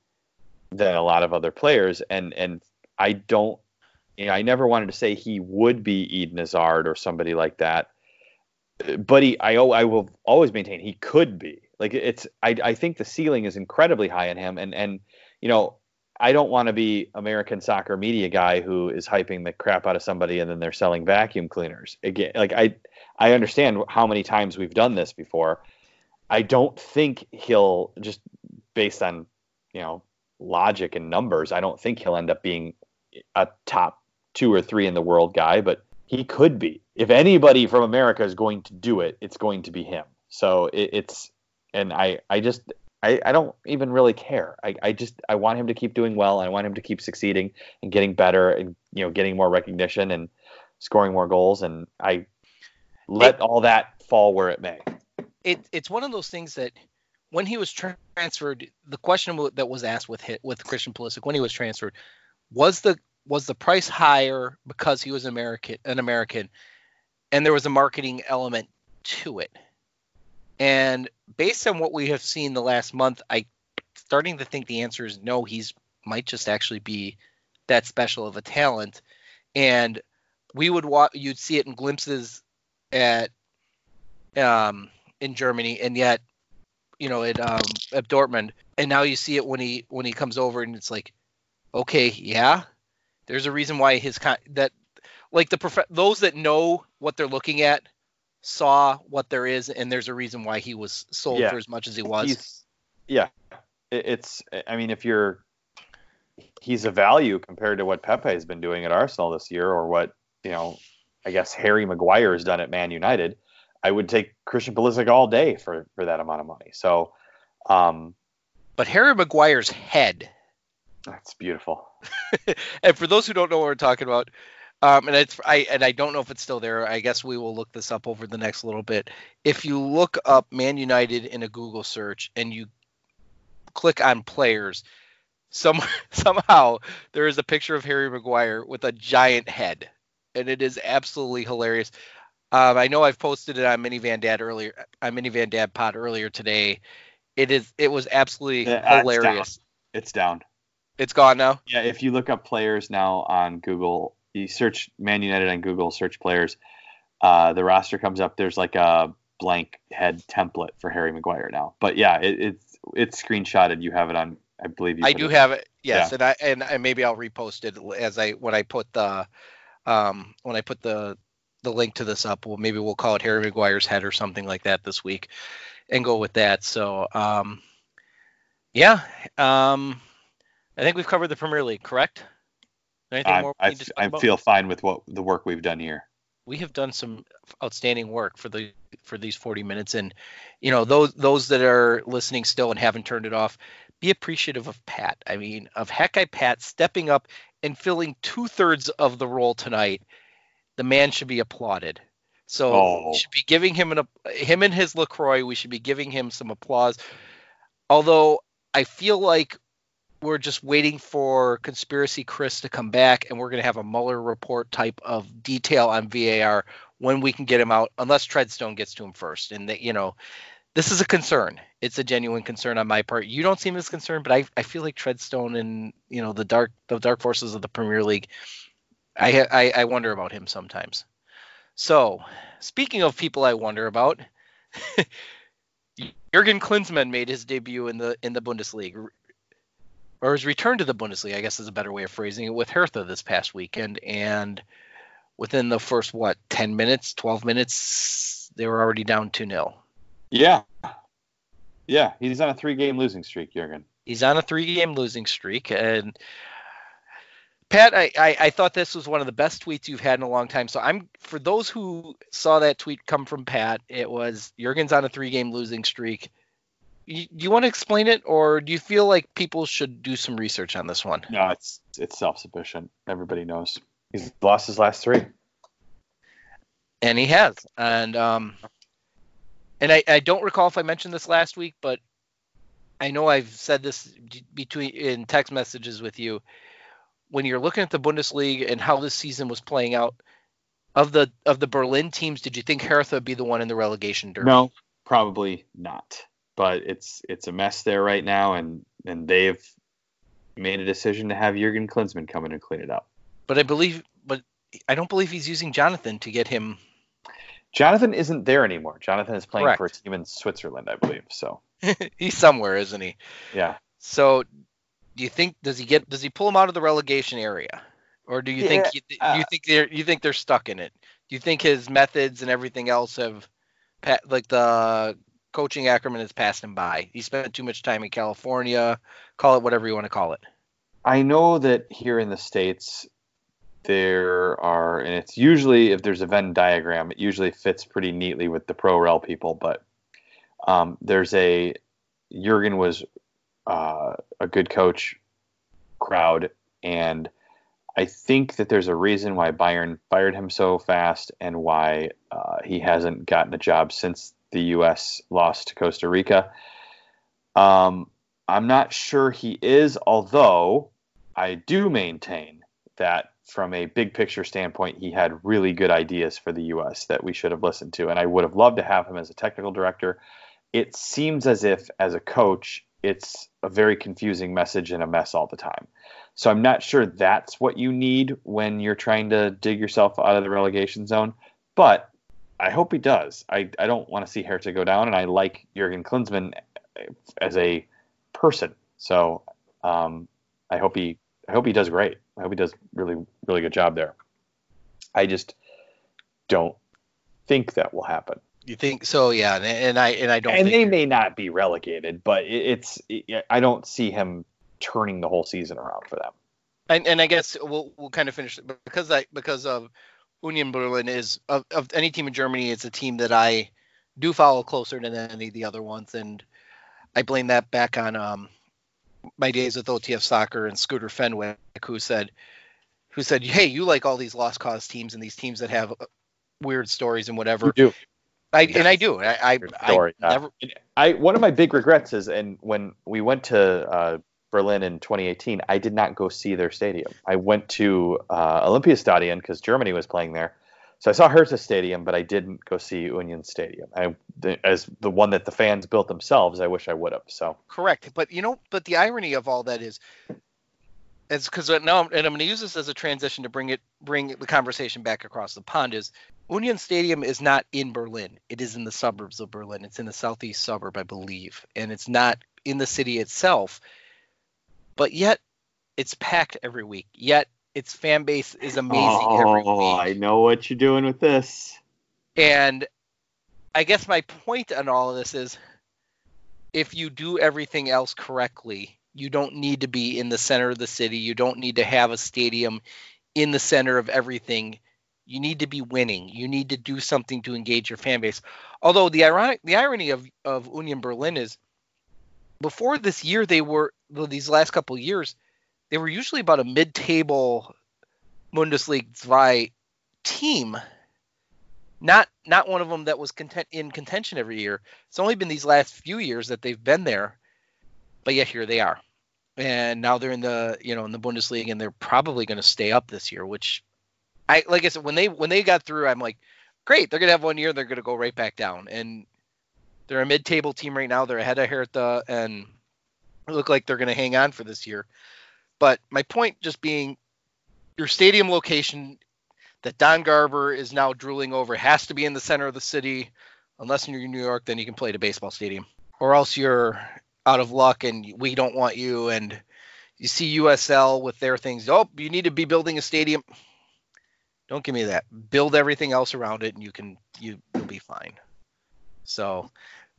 [SPEAKER 5] than a lot of other players, and and I don't, you know, I never wanted to say he would be Eden Hazard or somebody like that, but he, I, I will always maintain he could be. Like it's, I, I think the ceiling is incredibly high in him, and and you know. I don't want to be American soccer media guy who is hyping the crap out of somebody and then they're selling vacuum cleaners. Again, like I I understand how many times we've done this before. I don't think he'll just based on, you know, logic and numbers, I don't think he'll end up being a top 2 or 3 in the world guy, but he could be. If anybody from America is going to do it, it's going to be him. So it, it's and I I just I, I don't even really care. I, I just I want him to keep doing well. I want him to keep succeeding and getting better and you know getting more recognition and scoring more goals. And I let all that fall where it may.
[SPEAKER 4] it it's one of those things that when he was transferred, the question that was asked with hit with Christian Pulisic when he was transferred was the was the price higher because he was American an American, and there was a marketing element to it. And based on what we have seen the last month, I starting to think the answer is no. He's might just actually be that special of a talent, and we would wa- you'd see it in glimpses at um, in Germany, and yet, you know, at um, at Dortmund, and now you see it when he when he comes over, and it's like, okay, yeah, there's a reason why his con- that like the prof- those that know what they're looking at saw what there is, and there's a reason why he was sold
[SPEAKER 5] Yeah.
[SPEAKER 4] for as much as he was.
[SPEAKER 5] He's, yeah, it's. I mean, if you're, he's a value compared to what Pepe has been doing at Arsenal this year, or what you know, I guess Harry Maguire has done at Man United. I would take Christian Pulisic all day for for that amount of money. So, um,
[SPEAKER 4] but Harry Maguire's head
[SPEAKER 5] that's beautiful.
[SPEAKER 4] and for those who don't know what we're talking about, um, and it's I and I don't know if it's still there. I guess we will look this up over the next little bit. If you look up Man United in a Google search and you click on players, some somehow there is a picture of Harry Maguire with a giant head, and it is absolutely hilarious. Um, I know I've posted it on Mini Van Dad earlier, on Mini Van Dad Pod earlier today. It is it was absolutely
[SPEAKER 5] Yeah, it's down.
[SPEAKER 4] hilarious.
[SPEAKER 5] It's down.
[SPEAKER 4] It's gone now.
[SPEAKER 5] Yeah, if you look up players now on Google, you search Man United on Google, search players, uh, the roster comes up. There's like a blank head template for Harry Maguire now. But yeah, it, it's it's screenshotted. You have it on. I believe you.
[SPEAKER 4] I do
[SPEAKER 5] it-
[SPEAKER 4] have it. Yes, and I and, and maybe I'll repost it as I when I put the um when I put the the link to this up. Well, maybe we'll call it Harry Maguire's head or something like that this week, and go with that. So um, yeah, um, I think we've covered the Premier League. Correct? Anything
[SPEAKER 5] I,
[SPEAKER 4] more we
[SPEAKER 5] I,
[SPEAKER 4] need to talk
[SPEAKER 5] I feel fine with what the work we've done here.
[SPEAKER 4] we have done some outstanding work for the for these 40 minutes and you know those those that are listening still and haven't turned it off be appreciative of pat i mean of Hawkeye pat stepping up and filling two-thirds of the role tonight the man should be applauded. So
[SPEAKER 5] Oh.
[SPEAKER 4] we should be giving him an him and his lacroix we should be giving him some applause. Although i feel like we're just waiting for conspiracy chris to come back and we're going to have a mueller report type of detail on var when we can get him out unless treadstone gets to him first. And that you know this is a concern. It's a genuine concern on my part. You don't seem as concerned but i, I feel like treadstone and you know the dark the dark forces of the premier league i i, I wonder about him sometimes so speaking of people i wonder about Jurgen Klinsmann made his debut in the in the Bundesliga, or his return to the Bundesliga, I guess is a better way of phrasing it, with Hertha this past weekend. And within the first what 10 minutes, 12 minutes, they were already down 2 0.
[SPEAKER 5] Yeah. Yeah, he's on a three game losing streak, Jurgen.
[SPEAKER 4] He's on a three game losing streak. And Pat, I, I, I, thought this was one of the best tweets you've had in a long time. So I'm for those who saw that tweet come from Pat, it was Jurgen's on a three game losing streak. You, do you want to explain it, or do you feel like people should do some research on this one?
[SPEAKER 5] No, it's it's self sufficient. Everybody knows he's lost his last three,
[SPEAKER 4] and he has. And um, and I, I don't recall if I mentioned this last week, but I know I've said this between in text messages with you. When you're looking at the Bundesliga and how this season was playing out, of the of the Berlin teams, did you think Hertha would be the one in the relegation derby?
[SPEAKER 5] No, probably not. But it's it's a mess there right now, and and they've made a decision to have Jurgen Klinsmann come in and clean it up.
[SPEAKER 4] But I believe, but I don't believe he's using Jonathan to get him
[SPEAKER 5] Jonathan isn't there anymore. Jonathan is playing Correct. for a team in Switzerland, I believe. So
[SPEAKER 4] he's somewhere, isn't he?
[SPEAKER 5] Yeah.
[SPEAKER 4] So do you think does he get does he pull him out of the relegation area, or do you yeah, think do uh, you think they're you think they're stuck in it? Do you think his methods and everything else have, like the coaching Ackerman has passed him by? He spent too much time in California. Call it whatever you want to call it.
[SPEAKER 5] I know that here in the states, there are, and it's usually if there's a Venn diagram, it usually fits pretty neatly with the pro rel people. But um, there's a Jurgen was uh, a good coach crowd, and I think that there's a reason why Bayern fired him so fast and why uh, he hasn't gotten a job since the U.S. lost to Costa Rica. Um, I'm not sure he is, although I do maintain that from a big picture standpoint, he had really good ideas for the U.S. that we should have listened to, and I would have loved to have him as a technical director. It seems as if, as a coach, it's a very confusing message and a mess all the time. So I'm not sure that's what you need when you're trying to dig yourself out of the relegation zone, but I hope he does. I, I don't want to see Hertha go down, and I like Jurgen Klinsmann as a person. So um, I hope he I hope he does great. I hope he does really really good job there. I just don't think that will happen.
[SPEAKER 4] You think so? Yeah, and, and I and I don't.
[SPEAKER 5] And they may not be relegated, but it's it, I don't see him turning the whole season around for them.
[SPEAKER 4] And and I guess we'll we'll kind of finish because I because of Union Berlin is of, of any team in Germany, it's a team that I do follow closer than any of the other ones, and I blame that back on um, my days with OTF Soccer and Scooter Fenwick, who said, who said, "Hey, you like all these lost cause teams and these teams that have weird stories and whatever." I, and I do. I, I, I never.
[SPEAKER 5] I one of my big regrets is, and when we went to uh, Berlin in 2018, I did not go see their stadium. I went to uh, Olympiastadion because Germany was playing there, so I saw Hertha Stadium, but I didn't go see Union Stadium. I, as the one that the fans built themselves, I wish I would have. So
[SPEAKER 4] correct, but you know, but the irony of all that is, it's because uh, now, and I'm going to use this as a transition to bring it, bring the conversation back across the pond. Is Union Stadium is not in Berlin; it is in the suburbs of Berlin. It's in the southeast suburb, I believe, and it's not in the city itself. But yet, it's packed every week. Yet its fan base is amazing oh, every week.
[SPEAKER 5] I know what you're doing with this.
[SPEAKER 4] And I guess my point on all of this is if you do everything else correctly, you don't need to be in the center of the city. You don't need to have a stadium in the center of everything. You need to be winning. You need to do something to engage your fan base. Although the ironic the irony of, of Union Berlin is before this year they were well, these last couple years they were usually about a mid-table Bundesliga 2 team. Not not one of them that was content, in contention every year. It's only been these last few years that they've been there, but yet here they are, and now they're in the you know in the Bundesliga and they're probably going to stay up this year. Which I like I said when they when they got through, I'm like, great, they're going to have one year, they're going to go right back down, and they're a mid-table team right now. They're ahead of Hertha and look like they're going to hang on for this year. But my point just being your stadium location that Don Garber is now drooling over has to be in the center of the city. Unless you're in New York, then you can play at a baseball stadium. Or else you're out of luck and we don't want you. And you see USL with their things. Oh, you need to be building a stadium. Don't give me that. Build everything else around it, and you can you you'll be fine. So,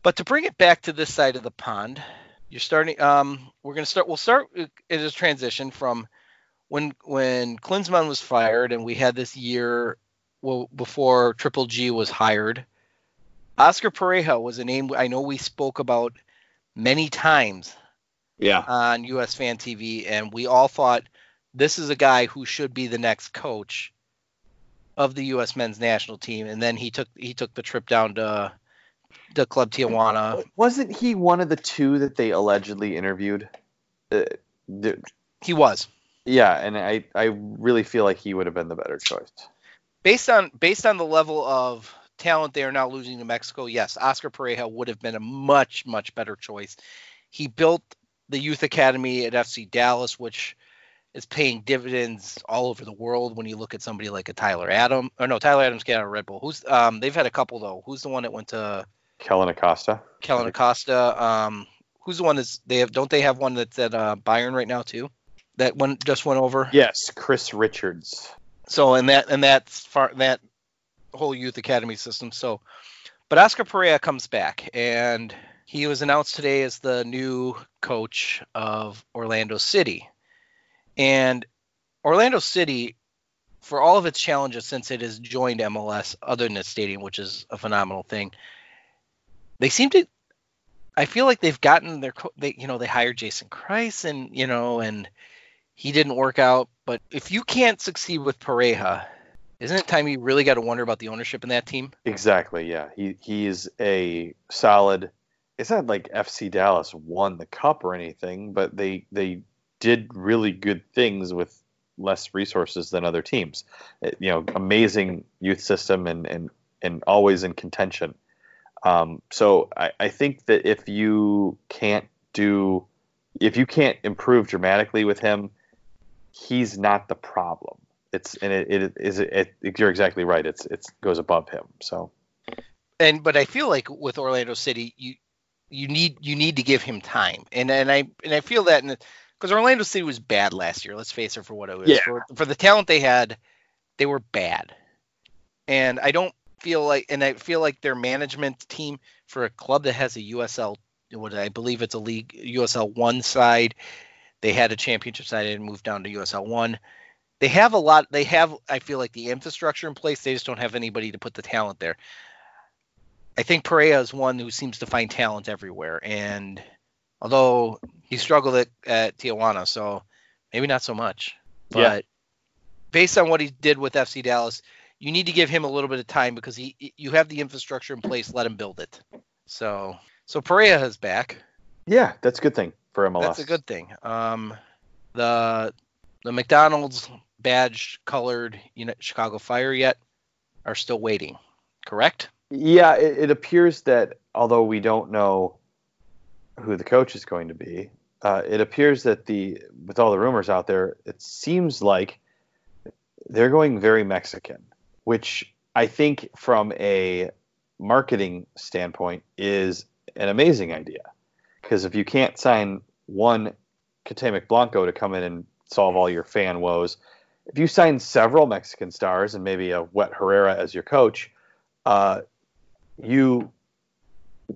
[SPEAKER 4] but to bring it back to this side of the pond, you're starting. Um, we're gonna start. We'll start it as transition from when when Klinsmann was fired, and we had this year well before Triple G was hired. Oscar Pareja was a name I know we spoke about many times
[SPEAKER 5] Yeah.
[SPEAKER 4] on US Fan TV, and we all thought this is a guy who should be the next coach of the U.S. men's national team. And then he took he took the trip down to the Club Tijuana.
[SPEAKER 5] Wasn't he one of the two that they allegedly interviewed? Uh, th-
[SPEAKER 4] He was
[SPEAKER 5] yeah, and I I really feel like he would have been the better choice.
[SPEAKER 4] based on based on the level of talent they are now losing to Mexico. Yes, Oscar Pareja would have been a much much better choice. He built the youth academy at FC Dallas, which is paying dividends all over the world when you look at somebody like a Tyler Adams. Or no, Tyler Adams got out of Red Bull. Who's um they've had a couple though. Who's the one that went to
[SPEAKER 5] Kellyn Acosta.
[SPEAKER 4] Kellyn Acosta? Um who's the one that's they have don't they have one that's at uh, Bayern right now too? That one just went over.
[SPEAKER 5] Yes, Chris Richards.
[SPEAKER 4] So and that and that's far that whole youth academy system. So, but Oscar Pareja comes back and he was announced today as the new coach of Orlando City. And Orlando City, for all of its challenges since it has joined MLS, other than its stadium, which is a phenomenal thing, they seem to. I feel like they've gotten their, they you know they hired Jason Kreis and you know and he didn't work out. But if you can't succeed with Pareja, isn't it time you really got to wonder about the ownership in that team?
[SPEAKER 5] Exactly. Yeah, he he's a solid. It's not like FC Dallas won the cup or anything, but they they did really good things with less resources than other teams. It- you know, amazing youth system and and and always in contention. Um, so I, I think that if you can't do, if you can't improve dramatically with him, he's not the problem. It's and it, it is it, it, you're exactly right. It's it goes above him. So
[SPEAKER 4] And but I feel like with Orlando City, you you need you need to give him time, and and I and I feel that because Orlando City was bad last year. Let's face it for what it was.
[SPEAKER 5] Yeah.
[SPEAKER 4] For, for the talent they had, they were bad, and I don't feel like and I feel like their management team for a club that has a USL, what I believe it's a league USL one side. They had a championship side and moved down to USL one. They have a lot. They have, I feel like, the infrastructure in place. They just don't have anybody to put the talent there. I think Pareja is one who seems to find talent everywhere, and although he struggled at, at Tijuana, so maybe not so much. But
[SPEAKER 5] Yeah.
[SPEAKER 4] based on what he did with FC Dallas, you need to give him a little bit of time because he you have the infrastructure in place. Let him build it. So so Pareja is back.
[SPEAKER 5] yeah, that's a good thing for MLS.
[SPEAKER 4] That's a good thing. Um, the the McDonald's badge colored you know, Chicago Fire yet are still waiting. Correct?
[SPEAKER 5] Yeah, it, it appears that although we don't know who the coach is going to be, uh, it appears that the with all the rumors out there, it seems like they're going very Mexican, which I think from a marketing standpoint is an amazing idea. Because if you can't sign one Cuauhtémoc Blanco to come in and solve all your fan woes, if you sign several Mexican stars and maybe a Wet Herrera as your coach, uh, you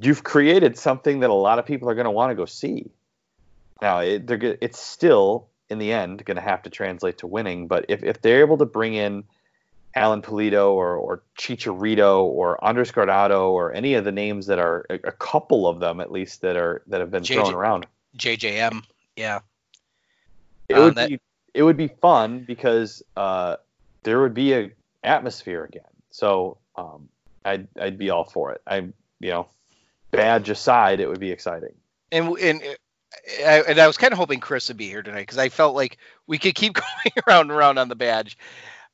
[SPEAKER 5] you've created something that a lot of people are going to want to go see. Now, it, they're it's still in the end going to have to translate to winning, but if, if they're able to bring in Alan Pulido or, or Chicharito or Andres Guardado or any of the names that are a, a couple of them at least that are that have been
[SPEAKER 4] JJ.
[SPEAKER 5] thrown around,
[SPEAKER 4] JJM. Yeah.
[SPEAKER 5] it
[SPEAKER 4] Uh,
[SPEAKER 5] would
[SPEAKER 4] that-
[SPEAKER 5] be it would be fun because uh, there would be a atmosphere again. So um, I'd I'd be all for it. I you know, badge aside, it would be exciting.
[SPEAKER 4] and and I, and I was kind of hoping Chris would be here tonight because I felt like we could keep going around and around on the badge.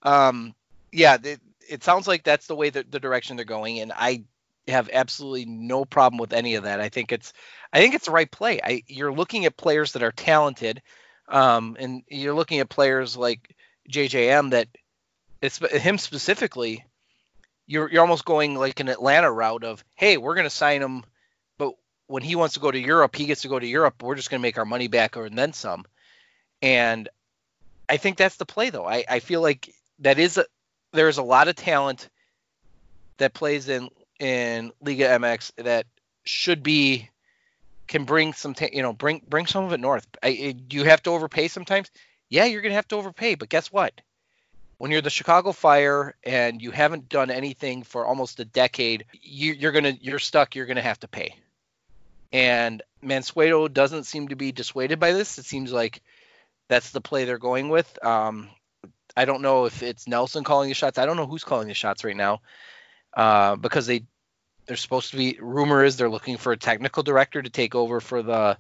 [SPEAKER 4] Um, yeah, it, it sounds like that's the way that the direction they're going, and I have absolutely no problem with any of that. I think it's I think it's the right play. I you're looking at players that are talented, um, and you're looking at players like JJM that it's him specifically. You're you're almost going like an Atlanta route of hey, we're going to sign him but when he wants to go to Europe, he gets to go to Europe. We're just going to make our money back or and then some. And I think that's the play, though. I, I feel like that is a, there's a lot of talent that plays in in Liga MX that should be can bring some ta- you know bring bring some of it north. I, it, you have to overpay sometimes? Yeah, you're gonna have to overpay, but guess what? When you're the Chicago Fire and you haven't done anything for almost a decade, you, you're gonna you're stuck. You're gonna have to pay. And Mansueto doesn't seem to be dissuaded by this. It seems like that's the play they're going with. Um, I don't know if it's Nelson calling the shots. I don't know who's calling the shots right now uh, because they they're supposed to be. Rumor is they're looking for a technical director to take over for the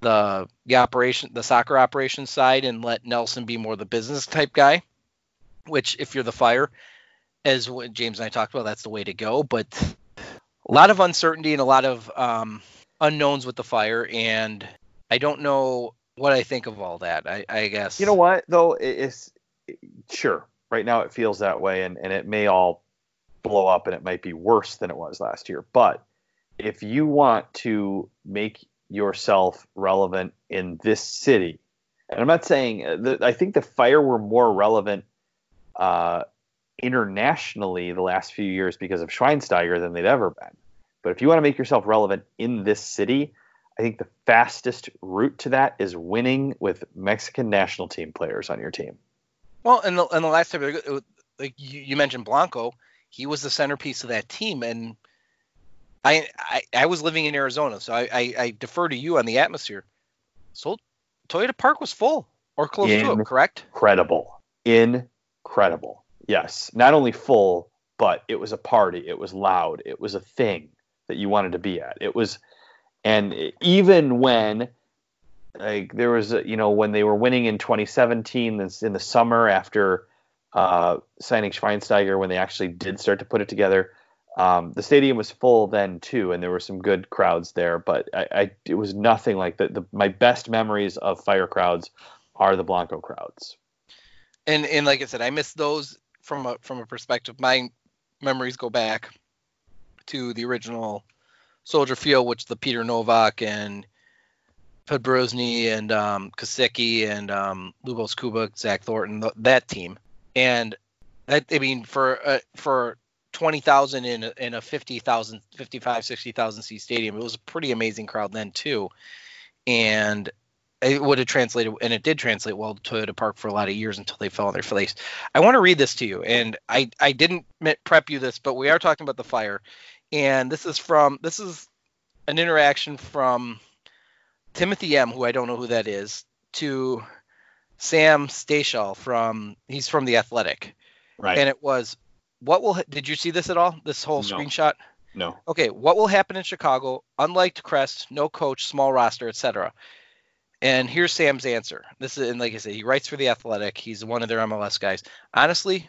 [SPEAKER 4] the the operation the soccer operations side and let Nelson be more the business type guy. Which, if you're the fire, as James and I talked about, that's the way to go. But a lot of uncertainty and a lot of um, unknowns with the fire, and I don't know what I think of all that. I, I guess
[SPEAKER 5] You know what though? It- It's sure right now it feels that way, and and it may all blow up, and it might be worse than it was last year. But if you want to make yourself relevant in this city, and I'm not saying uh, I think the fire were more relevant uh, internationally the last few years because of Schweinsteiger than they'd ever been. But if you want to make yourself relevant in this city, I think the fastest route to that is winning with Mexican national team players on your team.
[SPEAKER 4] Well, and the and the last time, like you, you mentioned Blanco, he was the centerpiece of that team, and I I, I was living in Arizona, so I, I, I defer to you on the atmosphere. So Toyota Park was full or close to
[SPEAKER 5] In-
[SPEAKER 4] it, correct?
[SPEAKER 5] Incredible. Incredible. Yes. Not only full, but it was a party. It was loud. It was a thing that you wanted to be at. It was, and even when, like, there was, a, you know, when they were winning in 2017, this in the summer after uh, signing Schweinsteiger, when they actually did start to put it together, um, the stadium was full then too, and there were some good crowds there. But I, I it was nothing like that. The, my best memories of fire crowds are the Blanco crowds.
[SPEAKER 4] And and like I said, I miss those from a from a perspective. My memories go back to the original Soldier Field, which the Peter Nowak and Podbrozny and um, Kosecki and um, Lubos Kubik, Zach Thornton, th- that team. And that I mean for uh, for twenty thousand in a, in a 50,000, 55, 60,000 seat stadium, it was a pretty amazing crowd then too. And it would have translated, and it did translate well to Toyota Park for a lot of years until they fell on their face. I want to read this to you, and I I didn't prep you this, but we are talking about the fire, and this is from this is an interaction from Timothy M, who I don't know who that is, to Sam Stejskal from he's from the Athletic,
[SPEAKER 5] Right.
[SPEAKER 4] and it was what will did you see this at all? This whole
[SPEAKER 5] No.
[SPEAKER 4] screenshot.
[SPEAKER 5] no.
[SPEAKER 4] Okay, what will happen in Chicago? Unliked Crest, no coach, small roster, etc. And here's Sam's answer. This is and like I said, he writes for the Athletic. He's one of their MLS guys. Honestly,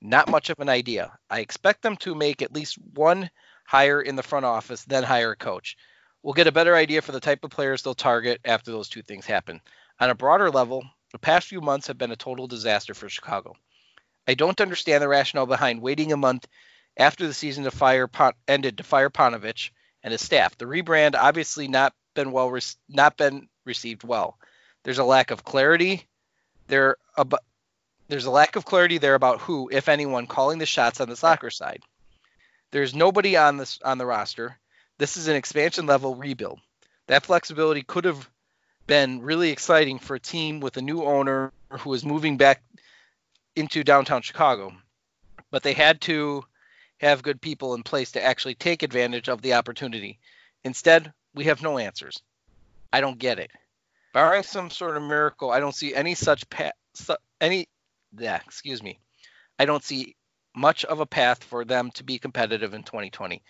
[SPEAKER 4] not much of an idea. I expect them to make at least one hire in the front office, then hire a coach. We'll get a better idea for the type of players they'll target after those two things happen. On a broader level, the past few months have been a total disaster for Chicago. I don't understand the rationale behind waiting a month after the season to fire Pon- ended to fire Paunovic and his staff. The rebrand obviously not been well rec- not been received well. There's a lack of clarity there about there's a lack of clarity there about who, if anyone, calling the shots on the soccer side. There's nobody on this on the roster. This is an expansion level rebuild. That flexibility could have been really exciting for a team with a new owner who is moving back into downtown Chicago. But they had to have good people in place to actually take advantage of the opportunity. Instead, we have no answers. I don't get it. Barring some sort of miracle, I don't see any such path. Su- any, yeah, excuse me. I don't see much of a path for them to be competitive in 2020.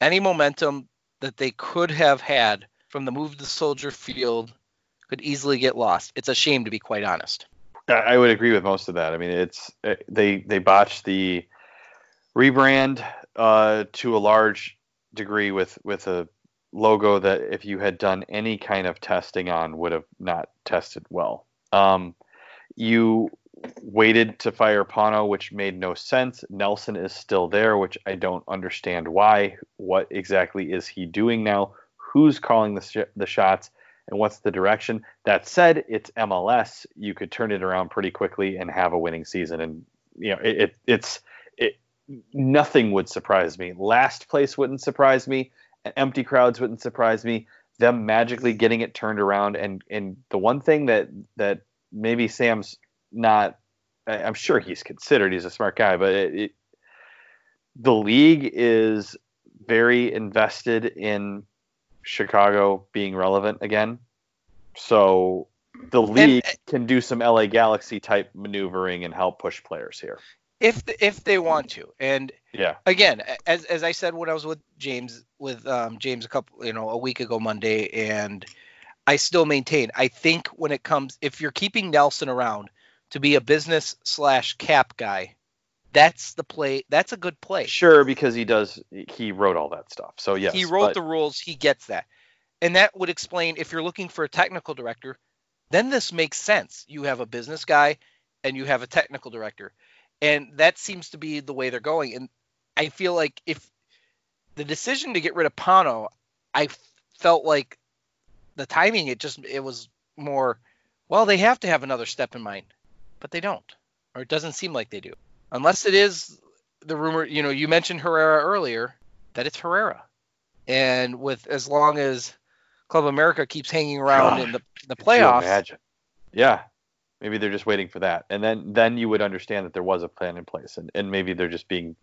[SPEAKER 4] Any momentum that they could have had from the move to Soldier Field could easily get lost. It's a shame to be quite honest.
[SPEAKER 5] I- would agree with most of that. I mean, it's uh, they they botched the rebrand uh, to a large degree with with a logo that if you had done any kind of testing on would have not tested well. Um, you waited to fire Pano, which made no sense. Nelson is still there, which I don't understand why. What exactly is he doing now? Who's calling the sh- the shots? And what's the direction? That said, it's MLS. You could turn it around pretty quickly and have a winning season. And you know, it, it it's it nothing would surprise me. Last place wouldn't surprise me. Empty crowds wouldn't surprise me. Them magically getting it turned around, and and the one thing that that maybe Sam's not, I'm sure he's considered. He's a smart guy, but it, it, the league is very invested in Chicago being relevant again. So the league and, can do some LA Galaxy type maneuvering and help push players here.
[SPEAKER 4] If if they want to, and
[SPEAKER 5] yeah,
[SPEAKER 4] again, as as I said when I was with James with um, James a couple you know a week ago Monday, and I still maintain I think when it comes if you're keeping Nelson around to be a business slash cap guy, that's the play. That's a good play.
[SPEAKER 5] Sure, because he does. He wrote all that stuff. So yes,
[SPEAKER 4] he wrote
[SPEAKER 5] but...
[SPEAKER 4] the rules. He gets that, and that would explain if you're looking for a technical director, then this makes sense. You have a business guy, and you have a technical director, and that seems to be the way they're going. And I feel like if the decision to get rid of Pano, I felt like the timing. It just it was more. Well, they have to have another step in mind, but they don't, or it doesn't seem like they do unless it is the rumor. You know, you mentioned Herrera earlier, that it's Herrera, and with as long as Club America keeps hanging around God, in the the playoffs.
[SPEAKER 5] imagine? Yeah, maybe they're just waiting for that, and then then you would understand that there was a plan in place, and, and maybe they're just being.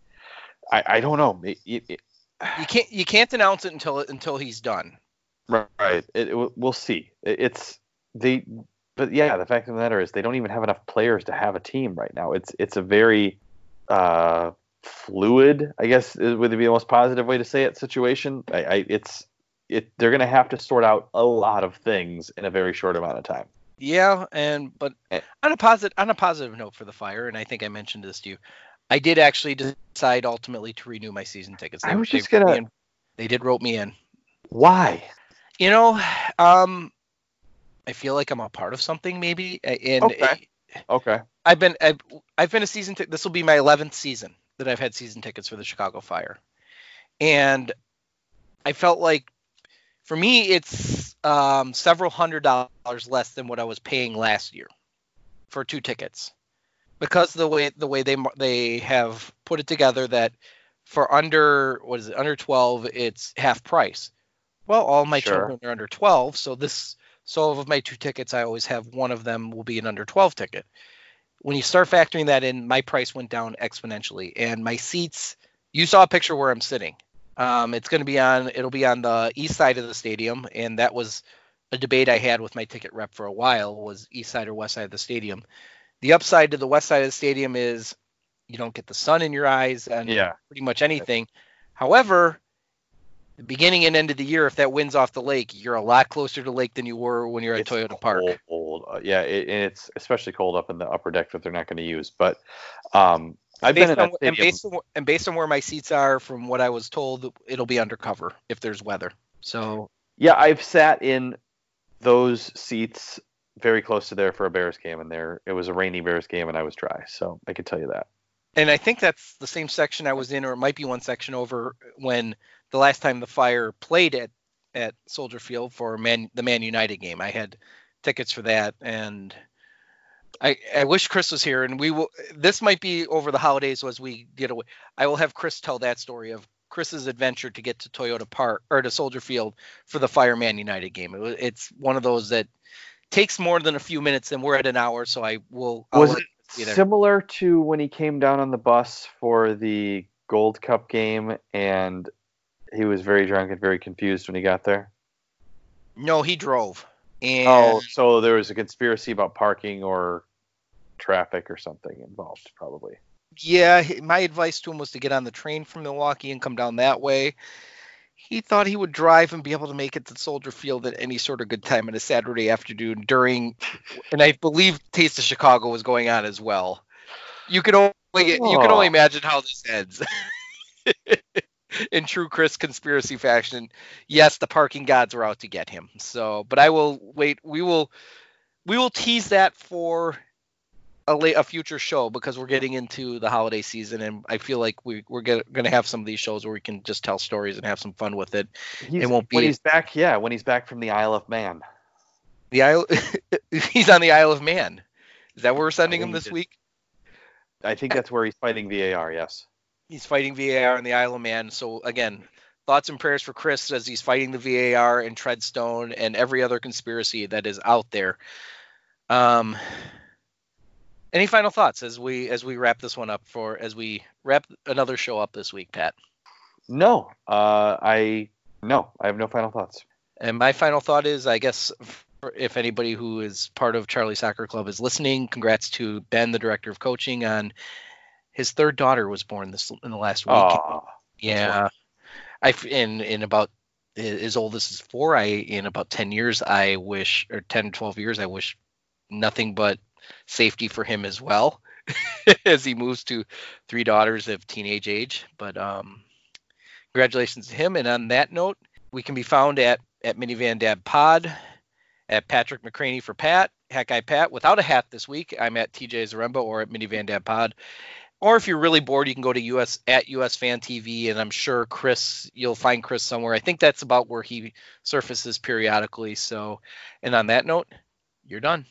[SPEAKER 5] I, I don't know. It, it, it,
[SPEAKER 4] you can't you can't announce it until until he's done.
[SPEAKER 5] Right. we'll see. it's they but yeah, the fact of the matter is they don't even have enough players to have a team right now. It's it's a very uh, fluid, I guess would be the most positive way to say it. Situation. I, I it's it. They're going to have to sort out a lot of things in a very short amount of time.
[SPEAKER 4] Yeah, and but eh. on a positive on a positive note for the fire, and I think I mentioned this to you, I did actually decide ultimately to renew my season tickets.
[SPEAKER 5] They, I was just gonna.
[SPEAKER 4] They did rope me in.
[SPEAKER 5] Why?
[SPEAKER 4] You know, um, I feel like I'm a part of something maybe. And
[SPEAKER 5] okay. okay.
[SPEAKER 4] I've been I've, I've been a season. T- this will be my 11th season that I've had season tickets for the Chicago Fire, and I felt like for me it's um, several hundred dollars less than what I was paying last year for two tickets because the way the way they they have put it together that for under what is it under 12 it's half price. Well, all my sure. children are under 12, so this so of my two tickets, I always have one of them will be an under 12 ticket. When you start factoring that in, my price went down exponentially, and my seats. You saw a picture where I'm sitting. Um, it's going to be on. It'll be on the east side of the stadium, and that was a debate I had with my ticket rep for a while. Was east side or west side of the stadium? The upside to the west side of the stadium is you don't get the sun in your eyes and
[SPEAKER 5] yeah.
[SPEAKER 4] pretty much anything. However, the beginning and end of the year, if that wind's off the lake, you're a lot closer to lake than you were when you're at
[SPEAKER 5] it's
[SPEAKER 4] Toyota
[SPEAKER 5] cold,
[SPEAKER 4] Park.
[SPEAKER 5] Cold. Uh, yeah, it, and it's especially cold up in the upper deck that they're not going to use. But um, I've based been in on,
[SPEAKER 4] and based on and based on where my seats are, from what I was told, it'll be undercover if there's weather. So
[SPEAKER 5] yeah, I've sat in those seats very close to there for a Bears game, and there it was a rainy Bears game, and I was dry, so I can tell you that.
[SPEAKER 4] And I think that's the same section I was in, or it might be one section over when the last time the Fire played at at Soldier Field for Man the Man United game. I had tickets for that, and I I wish Chris was here. And we will. This might be over the holidays as we get away. I will have Chris tell that story of Chris's adventure to get to Toyota Park or to Soldier Field for the Fireman United game. It, it's one of those that takes more than a few minutes, and we're at an hour, so I will.
[SPEAKER 5] I'll was it similar to when he came down on the bus for the Gold Cup game and he was very drunk and very confused when he got there?
[SPEAKER 4] No, he drove. Oh, and
[SPEAKER 5] oh, so there was a conspiracy about parking or traffic or something involved, probably.
[SPEAKER 4] Yeah, my advice to him was to get on the train from Milwaukee and come down that way. He thought he would drive and be able to make it to Soldier Field at any sort of good time on a Saturday afternoon during, and I believe Taste of Chicago was going on as well. You can only you can only imagine how this ends. in true Chris conspiracy fashion, yes, the parking gods were out to get him. So, but I will wait. We will we will tease that for a, late, a future show because we're getting into the holiday season, and I feel like we we're going to have some of these shows where we can just tell stories and have some fun with it.
[SPEAKER 5] He's,
[SPEAKER 4] it won't be
[SPEAKER 5] when he's back. Yeah, when he's back from the Isle of Man.
[SPEAKER 4] The Isle. he's on the Isle of Man. Is that where we're sending him this week?
[SPEAKER 5] I think that's where he's fighting VAR. Yes.
[SPEAKER 4] He's fighting VAR in the Isle of Man. So again, thoughts and prayers for Chris as he's fighting the VAR and Treadstone and every other conspiracy that is out there. Um, any final thoughts as we as we wrap this one up for as we wrap another show up this week, Pat?
[SPEAKER 5] No, uh, I no, I have no final thoughts.
[SPEAKER 4] And my final thought is, I guess, if anybody who is part of Charlie Soccer Club is listening, congrats to Ben, the director of coaching, on his third daughter was born this in the last week.
[SPEAKER 5] Oh,
[SPEAKER 4] yeah, I in in about as old as is four. I in about ten years, I wish or 10, 12 years, I wish nothing but safety for him as well as he moves to three daughters of teenage age. But um, congratulations to him. And on that note, we can be found at at Minivan Dad Pod, at Patrick McCraney for Pat, Hat Guy Pat without a hat this week. I'm at TJ Zaremba or at Minivan Dad Pod. Or if you're really bored, you can go to US at US Fan TV, and I'm sure Chris, you'll find Chris somewhere. I think that's about where he surfaces periodically. So, and on that note, you're done.